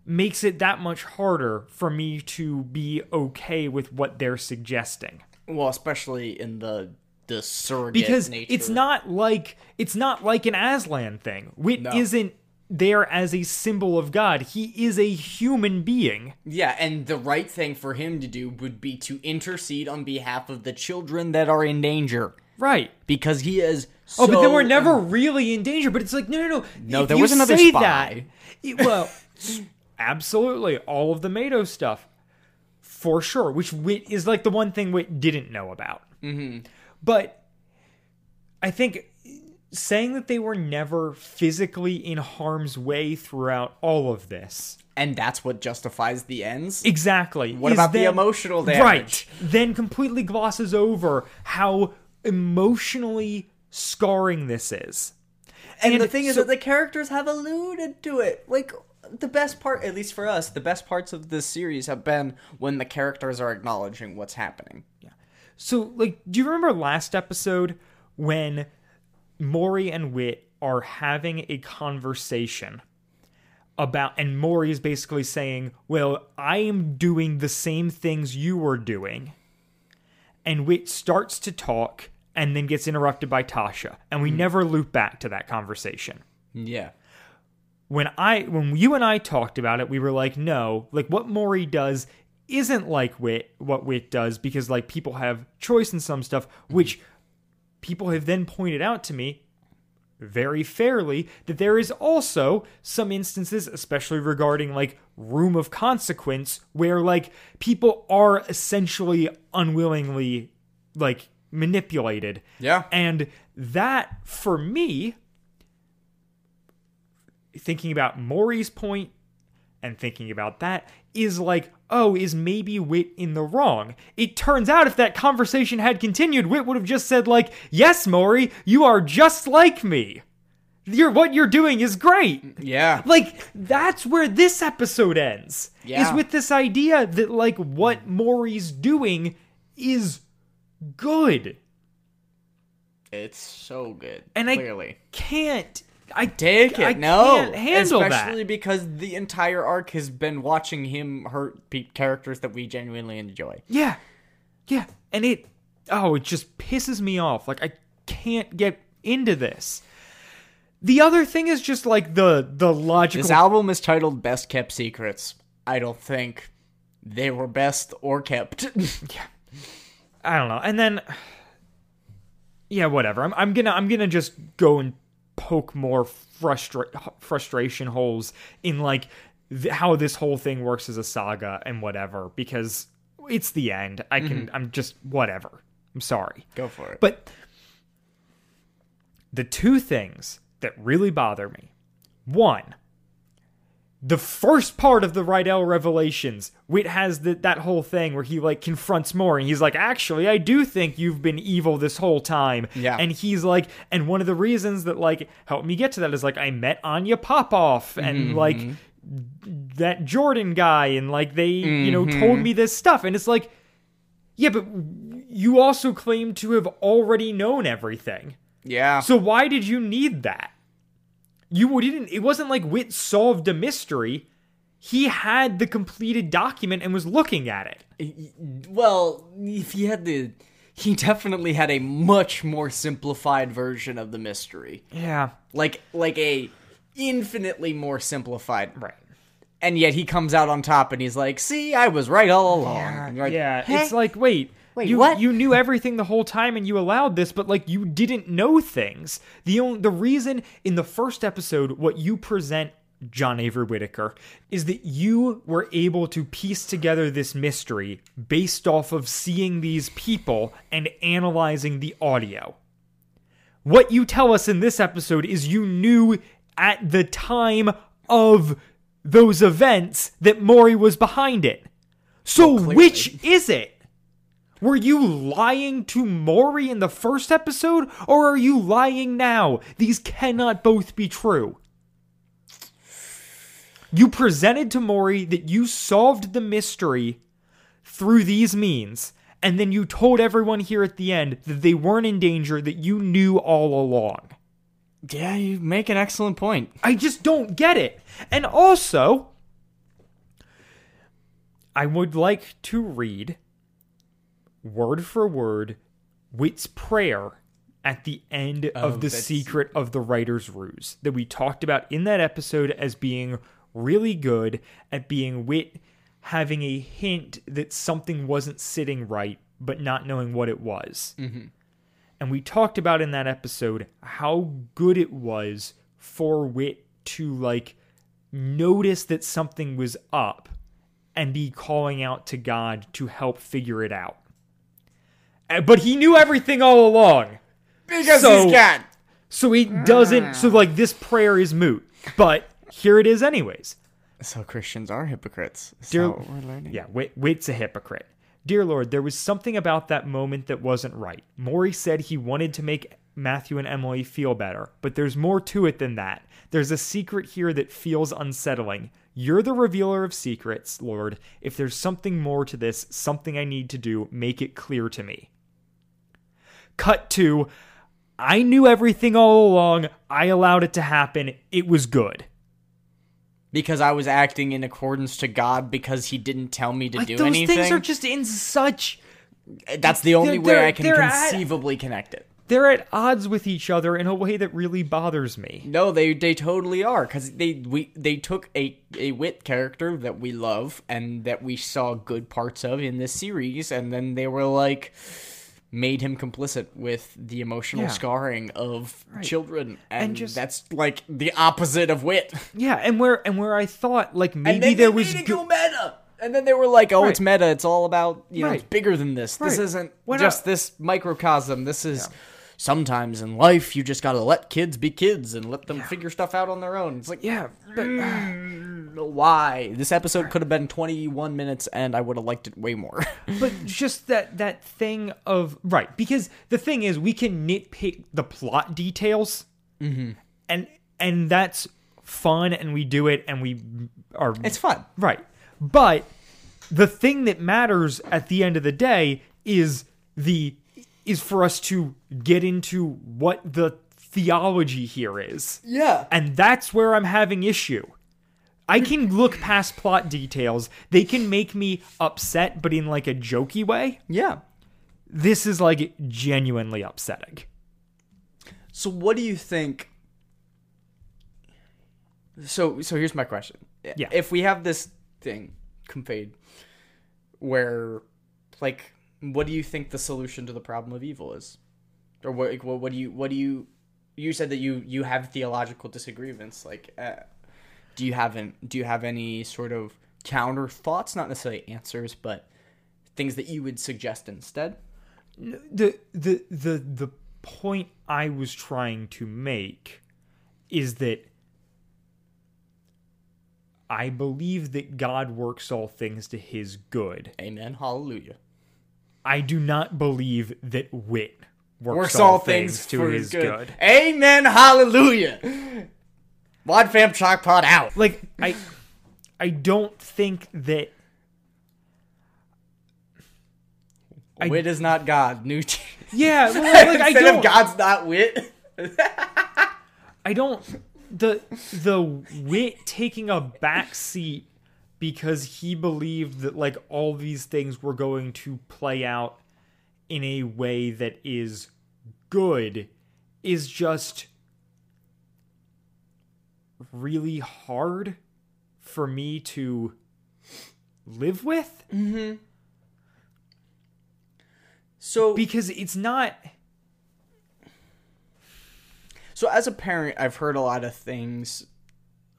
makes it that much harder for me to be okay with what they're suggesting well, especially in the the surrogate because nature. it's not like it's not like an Aslan thing. Whit No. isn't there as a symbol of God. He is a human being. Yeah, and the right thing for him to do would be to intercede on behalf of the children that are in danger. Right. Because he is Oh, but they so- were never really in danger. But it's like, no, no, no. No, If there you was another say spy. That, it- well, *laughs* absolutely, all of the Meido stuff, for sure. Which Whit is like the one thing Whit didn't know about. Mm-hmm. But I think saying that they were never physically in harm's way throughout all of this. and that's what justifies the ends. Exactly. What is about the emotional damage? Right. Then completely glosses over how emotionally scarring this is. And, And the thing is that the characters have alluded to it. Like the best part, at least for us, the best parts of this series have been when the characters are acknowledging what's happening. Yeah. So, like, do you remember last episode when Morrie and Whit are having a conversation about, and Morrie is basically saying, Well, I am doing the same things you were doing. And Whit starts to talk and then gets interrupted by Tasha. And we hmm. never loop back to that conversation. Yeah. when I when you and I talked about it, we were like, no, like what Morrie does isn't like Whit what Whit does because like people have choice in some stuff, hmm. which people have then pointed out to me very fairly that there is also some instances, especially regarding like room of consequence, where like people are essentially unwillingly like manipulated. Yeah. And that for me thinking about Morrie's point and thinking about that is like, oh, is maybe Whit in the wrong? It turns out if that conversation had continued, Whit would have just said, like, yes, Morrie, you are just like me. You're, what you're doing is great. Yeah. Like, that's where this episode ends. Yeah. Is with this idea that, like, what Morrie's doing is good. It's so good. And I clearly. can't. I Take it. I no. handle Especially that. because the entire arc has been watching him hurt pe- characters that we genuinely enjoy. Yeah. Yeah. And it oh, it just pisses me off. Like I can't get into this. The other thing is just like the the logical This album is titled Best Kept Secrets. I don't think they were best or kept. *laughs* Yeah, I don't know. And then yeah, whatever. I'm I'm to I'm going to just go and poke more frustra- frustration holes in like th- how this whole thing works as a saga and whatever because it's the end. I can mm-hmm. I'm just whatever. I'm sorry. Go for it. But the two things that really bother me one, the first part of the Rydell revelations, Whit has the, that whole thing where he like confronts Morrie and he's like, actually, I do think you've been evil this whole time. Yeah. And he's like, and one of the reasons that like helped me get to that is like I met Anya Popoff and mm-hmm. like that Jordan guy and like they, you know, told mm-hmm. me this stuff. And it's like, yeah, but you also claim to have already known everything. yeah. So why did you need that? You didn't. It wasn't like Whit solved a mystery. He had the completed document and was looking at it. Well, if he had the. He definitely had a much more simplified version of the mystery. Yeah. Like, like a infinitely more simplified. Right. And yet he comes out on top and he's like, see, I was right all along. Like, yeah. "Huh? It's like, wait. Wait, you, what? You knew everything the whole time and you allowed this, but like you didn't know things. The only the reason in the first episode what you present John Avery Whittaker is that you were able to piece together this mystery based off of seeing these people and analyzing the audio. What you tell us in this episode is you knew at the time of those events that Morrie was behind it. So clearly. which is it? Were you lying to Morrie in the first episode, or are you lying now? These cannot both be true. You presented to Morrie that you solved the mystery through these means, and then you told everyone here at the end that they weren't in danger, that you knew all along. yeah, you make an excellent point. I just don't get it. And also, I would like to read word for word Whit's prayer at the end of oh, the that's- secret of the writer's ruse that we talked about in that episode as being really good at being whit having a hint that something wasn't sitting right but not knowing what it was. Mm-hmm. And we talked about in that episode how good it was for whit to like notice that something was up and be calling out to god to help figure it out Uh, but he knew everything all along Because So- he's God. so he doesn't so ah. like this prayer is moot but here it is anyways So Christians are hypocrites. Is Dear- that what we're learning? Yeah, Whit, Whit's a hypocrite. Dear Lord, there was something about that moment that wasn't right. Morrie said he wanted to make Matthew and Emily feel better, but there's more to it than that. There's a secret here that feels unsettling. You're the revealer of secrets, Lord. If there's something more to this, something I need to do, make it clear to me. Cut to I knew everything all along. I allowed it to happen. It was good. Because I was acting in accordance to God because he didn't tell me to Like do those anything. things are just in such That's the only way I can they're at- conceivably connect it. they're at odds with each other in a way that really bothers me. No, they they totally are because they we they took a a whit character that we love and that we saw good parts of in this series, and then they were like made him complicit with the emotional Yeah. scarring of children, and, just- that's like the opposite of whit. Yeah, and where and where I thought like maybe and there was go- go meta. And then they were like, "Oh, Right. it's meta. It's all about you know, it's bigger than this. This isn't When just I- this microcosm. This is sometimes in life you just gotta let kids be kids and let them figure stuff out on their own. It's like, yeah, but why? This episode could have been 21 minutes, and I would have liked it way more. *laughs* but just that that thing of right because the thing is we can nitpick the plot details, Mm-hmm. and and that's fun, and we do it, and we are it's fun. Right. But the thing that matters at the end of the day is the is for us to get into what the theology here is. Yeah. And that's where I'm having issue. I can look past plot details. They can make me upset, but in like a jokey way. Yeah. This is like genuinely upsetting. So what do you think? So so here's my question. Yeah. If we have this thing conveyed, where like what do you think the solution to the problem of evil is, or what like, what, what do you what do you you said that you you have theological disagreements like. Uh, do you have an, do you have any sort of counter thoughts not necessarily answers but things that you would suggest instead the the the the point I was trying to make is that I believe that God works all things to his good. amen hallelujah I do not believe that whit works, works all, things, to for his good. Amen. Hallelujah. Wad fam chalk pot out. Like I I don't think that I- whit is not God. New. yeah, *laughs* well, like I Instead don't of God's not whit. *laughs* I don't the the whit taking a back seat because he believed that like all these things were going to play out in a way that is good is just really hard for me to live with. Mm-hmm. So, because it's not so as a parent, I've heard a lot of things,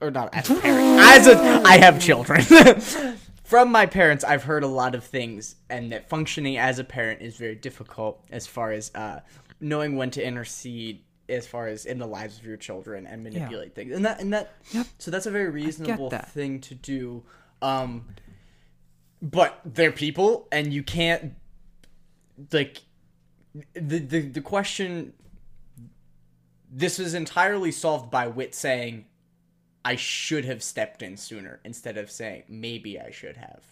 or not as a parent. as a, I have children. *laughs* From my parents, I've heard a lot of things, and that functioning as a parent is very difficult as far as uh, knowing when to intercede, as far as in the lives of your children and manipulate things, and that and that. yep. So that's a very reasonable thing to do. Um, but they're people, and you can't like the the the question. This is entirely solved by Whit saying, "I should have stepped in sooner," instead of saying, "Maybe I should have."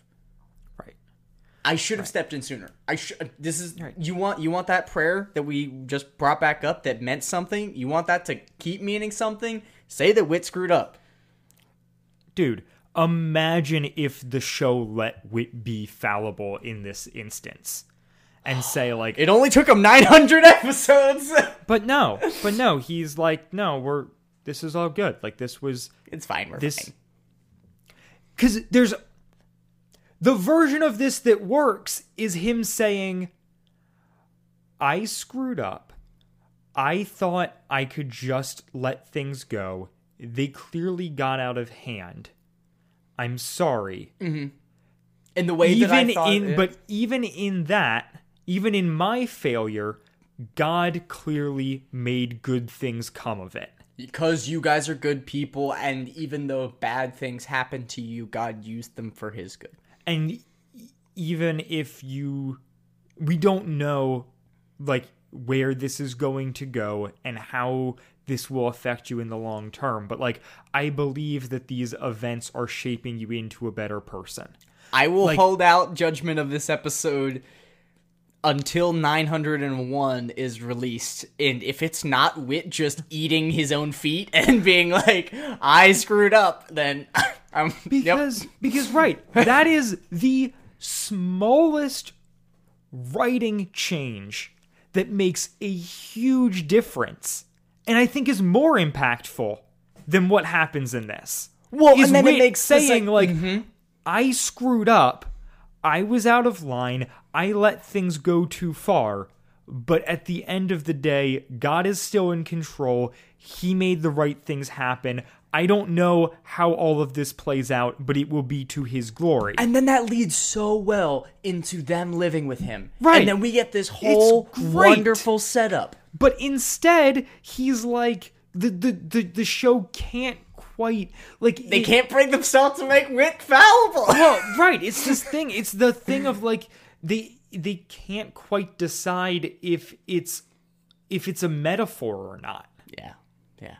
right. I should have stepped in sooner. I should. Uh, this is Right. you want you want that prayer that we just brought back up that meant something. You want that to keep meaning something. Say that Whit screwed up. Dude, imagine if the show let Whit be fallible in this instance. and say *sighs* like It only took him 900 episodes. *laughs* but no but no he's like no we're this is all good like this was it's fine. We're this fine. because there's the version of this that works is him saying i screwed up. I thought i could just let things go. They clearly got out of hand. I'm sorry. Mm-hmm. In the way that I even thought, in but even in that even in my failure god clearly made good things come of it because you guys are good people, and even though bad things happen to you, God used them for His good. and even if you we don't know like where this is going to go and how this will affect you in the long term but like i believe that these events are shaping you into a better person I will hold out judgment of this episode until 901 is released. And if it's not Whit just eating his own feet *laughs* and being like, I screwed up, then *laughs* I'm. yep. because because right that is the smallest writing change that makes a huge difference and i think is more impactful than what happens in this Well, is and then it Whit makes saying sec- like mm-hmm. i screwed up i was out of line i let things go too far but at the end of the day god is still in control he made the right things happen i don't know how all of this plays out but it will be to his glory And then that leads so well into them living with him. Right. And then we get this whole wonderful setup. but instead he's like the the the, the show can't quite like They can't bring themselves to make Whit fallible. *laughs* well, *laughs* right. It's this thing. It's the thing of like they they can't quite decide if it's if it's a metaphor or not. yeah. Yeah.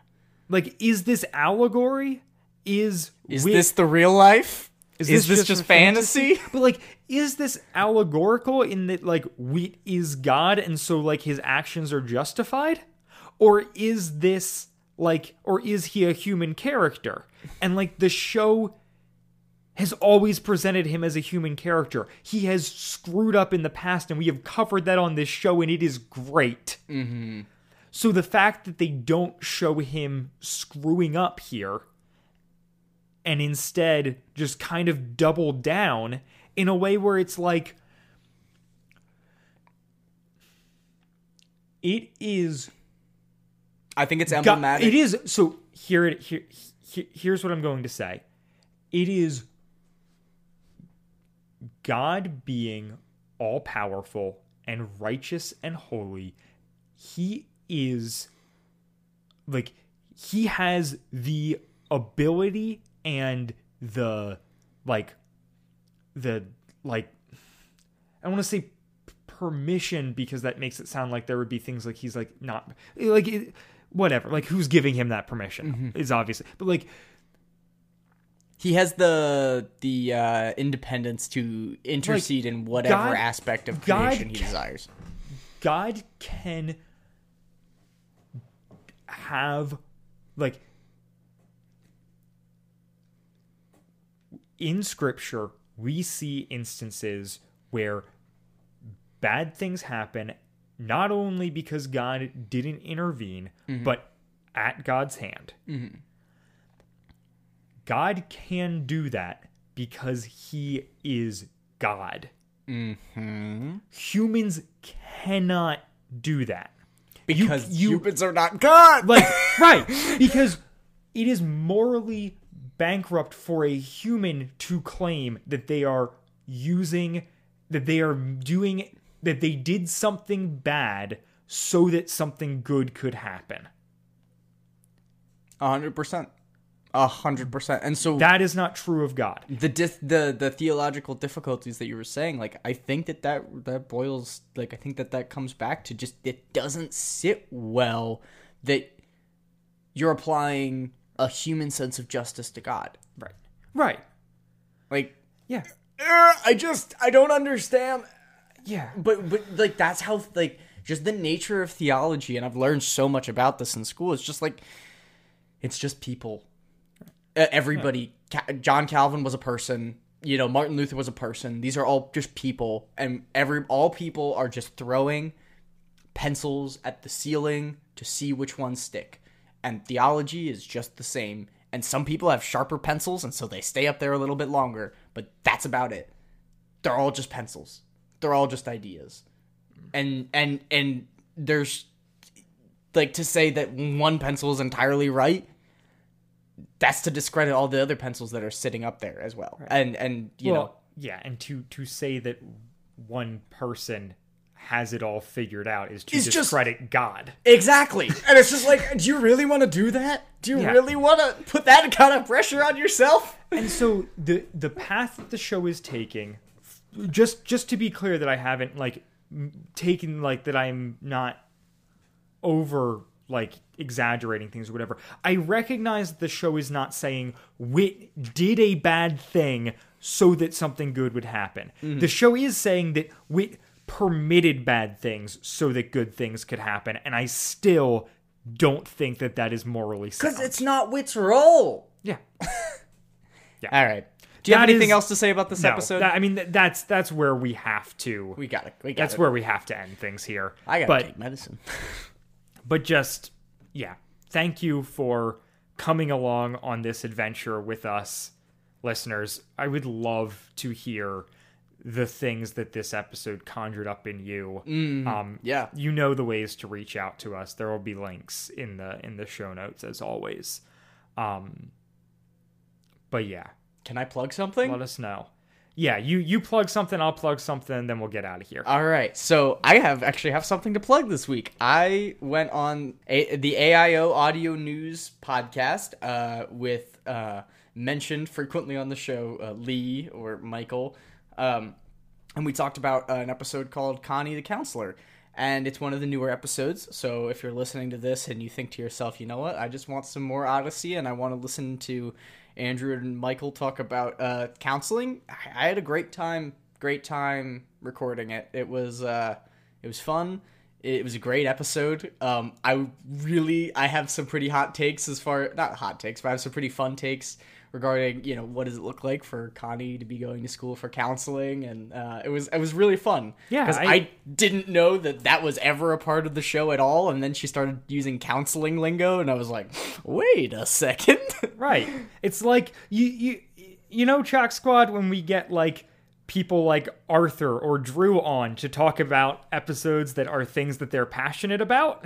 Like, is this allegory? Is Is this the real life? Is, this this, just just, a fantasy? But like, is this allegorical in that like Whit is God and so like his actions are justified? Or is this like or is he a human character? And like the show has always presented him as a human character. He has screwed up in the past and we have covered that on this show and it is great. Mm-hmm. So the fact that they don't show him screwing up here and instead just kind of double down in a way where it's like it is I think it's emblematic. it is so here, here here here's what I'm going to say it is God being all powerful and righteous and holy he is like he has the ability and the like the like I want to say permission because that makes it sound like there would be things like he's like not like it, whatever like who's giving him that permission is obviously but like He has the the uh, independence to intercede in whatever God- aspect of God creation he ca- desires. God can have like in scripture we see instances where bad things happen not only because God didn't intervene mm-hmm. but at God's hand. Mm-hmm. God can do that because he is God. Mm-hmm. Humans cannot do that. Because you- humans are not God. Like, *laughs* right. Because it is morally bankrupt for a human to claim that they are using, that they are doing, that they did something bad so that something good could happen. A hundred percent. A hundred percent. And so That is not true of God. the dis- the the theological difficulties that you were saying, like I think that that that boils, like I think that that comes back to just it doesn't sit well that you're applying a human sense of justice to God. Right. Right. Like Yeah. "Uh, I just I don't understand. Yeah. But but like that's how like just the nature of theology, and I've learned so much about this in school. It's just like it's just people. Uh, everybody. Ca- John Calvin was a person. you know, Martin Luther was a person. These are all just people, and every all people are just throwing pencils at the ceiling to see which ones stick. And theology is just the same. And some people have sharper pencils, and so they stay up there a little bit longer. But that's about it. They're all just pencils. They're all just ideas. And and and there's like to say that one pencil is entirely right that's to discredit all the other pencils that are sitting up there as well. And and you well, know, yeah, and to to say that one person has it all figured out is to It's just- discredit God. exactly. and it's just like, do you really want to do that? Do you Yeah. really want to put that kind of pressure on yourself? And so the the path that the show is taking, just just to be clear that I haven't like taken like that I'm not over like exaggerating things or whatever. I recognize that the show is not saying Whit did a bad thing so that something good would happen. Mm-hmm. The show is saying that Whit permitted bad things so that good things could happen, and I still don't think that that is morally sound. Because it's not Whit's role. Yeah. *laughs* yeah. All right. Do you have anything is- else to say about this No, episode? that- I mean, that's that's where we have to. we got it. We got that's it. where we have to end things here. I gotta but take medicine. *laughs* but just yeah, thank you for coming along on this adventure with us, listeners. I would love to hear the things that this episode conjured up in you. um, yeah. you know the ways to reach out to us. There will be links in the in the show notes as always. Um, but yeah, Can I plug something? let us know. Yeah, you you plug something, I'll plug something, then we'll get out of here. All right, so I have actually have something to plug this week. I went on a, the AIO Audio News podcast uh, with uh, mentioned frequently on the show uh, Lee or Michael, um, and we talked about uh, an episode called Connie the Counselor. And it's one of the newer episodes. So if you're listening to this and you think to yourself, you know what, I just want some more Odyssey and I want to listen to Andrew and Michael talk about uh, counseling, I had a great time. Great time recording it. It was uh, it was fun. It was a great episode. Um, I really I have some pretty hot takes as far not hot takes, but I have some pretty fun takes regarding you know what does it look like for Connie to be going to school for counseling, and uh, it was it was really fun. Yeah, because I- I didn't know that that was ever a part of the show at all, and then she started using counseling lingo, and I was like, wait a second. *laughs* Right. It's like you you you know Chalk Squad when we get like people like Arthur or Drew on to talk about episodes that are things that they're passionate about.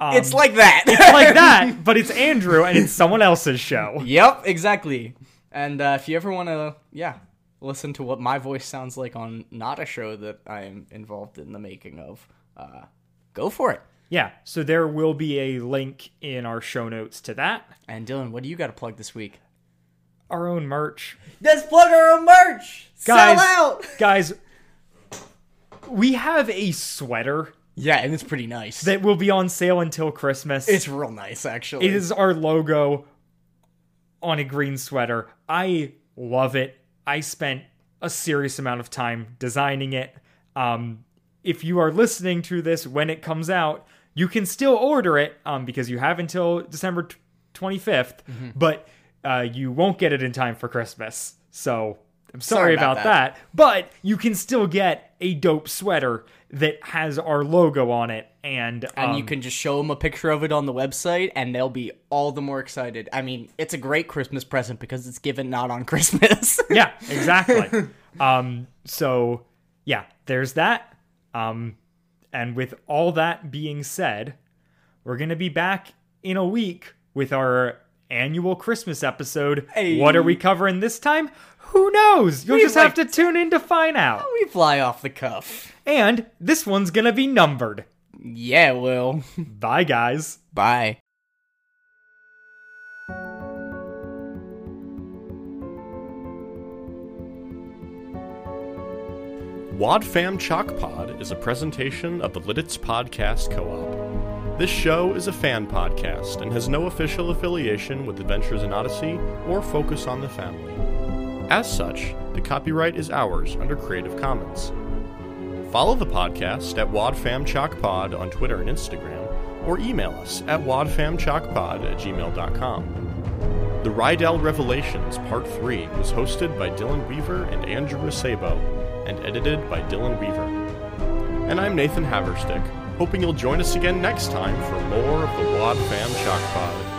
Um, it's like that. it's like *laughs* that, but it's Andrew and it's someone else's show. Yep, exactly. And uh, if you ever want to, yeah, listen to what my voice sounds like on not a show that I am involved in the making of, uh, go for it. Yeah, so there will be a link in our show notes to that. And Dylan, what do you got to plug this week? Our own merch. Let's plug our own merch. Guys, Sell out. guys, we have a sweater Yeah, and it's pretty nice. that will be on sale until Christmas. it's real nice, actually. It is our logo on a green sweater. I love it. I spent a serious amount of time designing it. Um, if you are listening to this when it comes out, you can still order it um, because you have until December t- 25th, but uh, you won't get it in time for Christmas. So I'm sorry, Sorry about, about that. But you can still get a dope sweater that has our logo on it. And, and you um, can just show them a picture of it on the website, and they'll be all the more excited. I mean, it's a great Christmas present because it's given not on *laughs* Christmas. yeah, *laughs* exactly. um, so yeah, there's that. Um, and with all that being said, we're gonna be back in a week with our annual Christmas episode. Hey. What are we covering this time? Who knows? You'll We just have like- to tune in to find out. we fly off the cuff. And this one's gonna be numbered. Yeah, well, Bye, guys. bye. Wadfam Chalk Pod is a presentation of the Lidditz Podcast Co-op. This show is a fan podcast and has no official affiliation with Adventures in Odyssey or Focus on the Family. As such, the copyright is ours under Creative Commons. Follow the podcast at Wadfam Chalk Pod on Twitter and Instagram, or email us at wadfamchalkpod at gmail.com. The Rydell Revelations Part 3 was hosted by Dylan Weaver and Andrew Sabo, and edited by Dylan Weaver. And I'm Nathan Haverstick, hoping you'll join us again next time for more of the Wad Fam.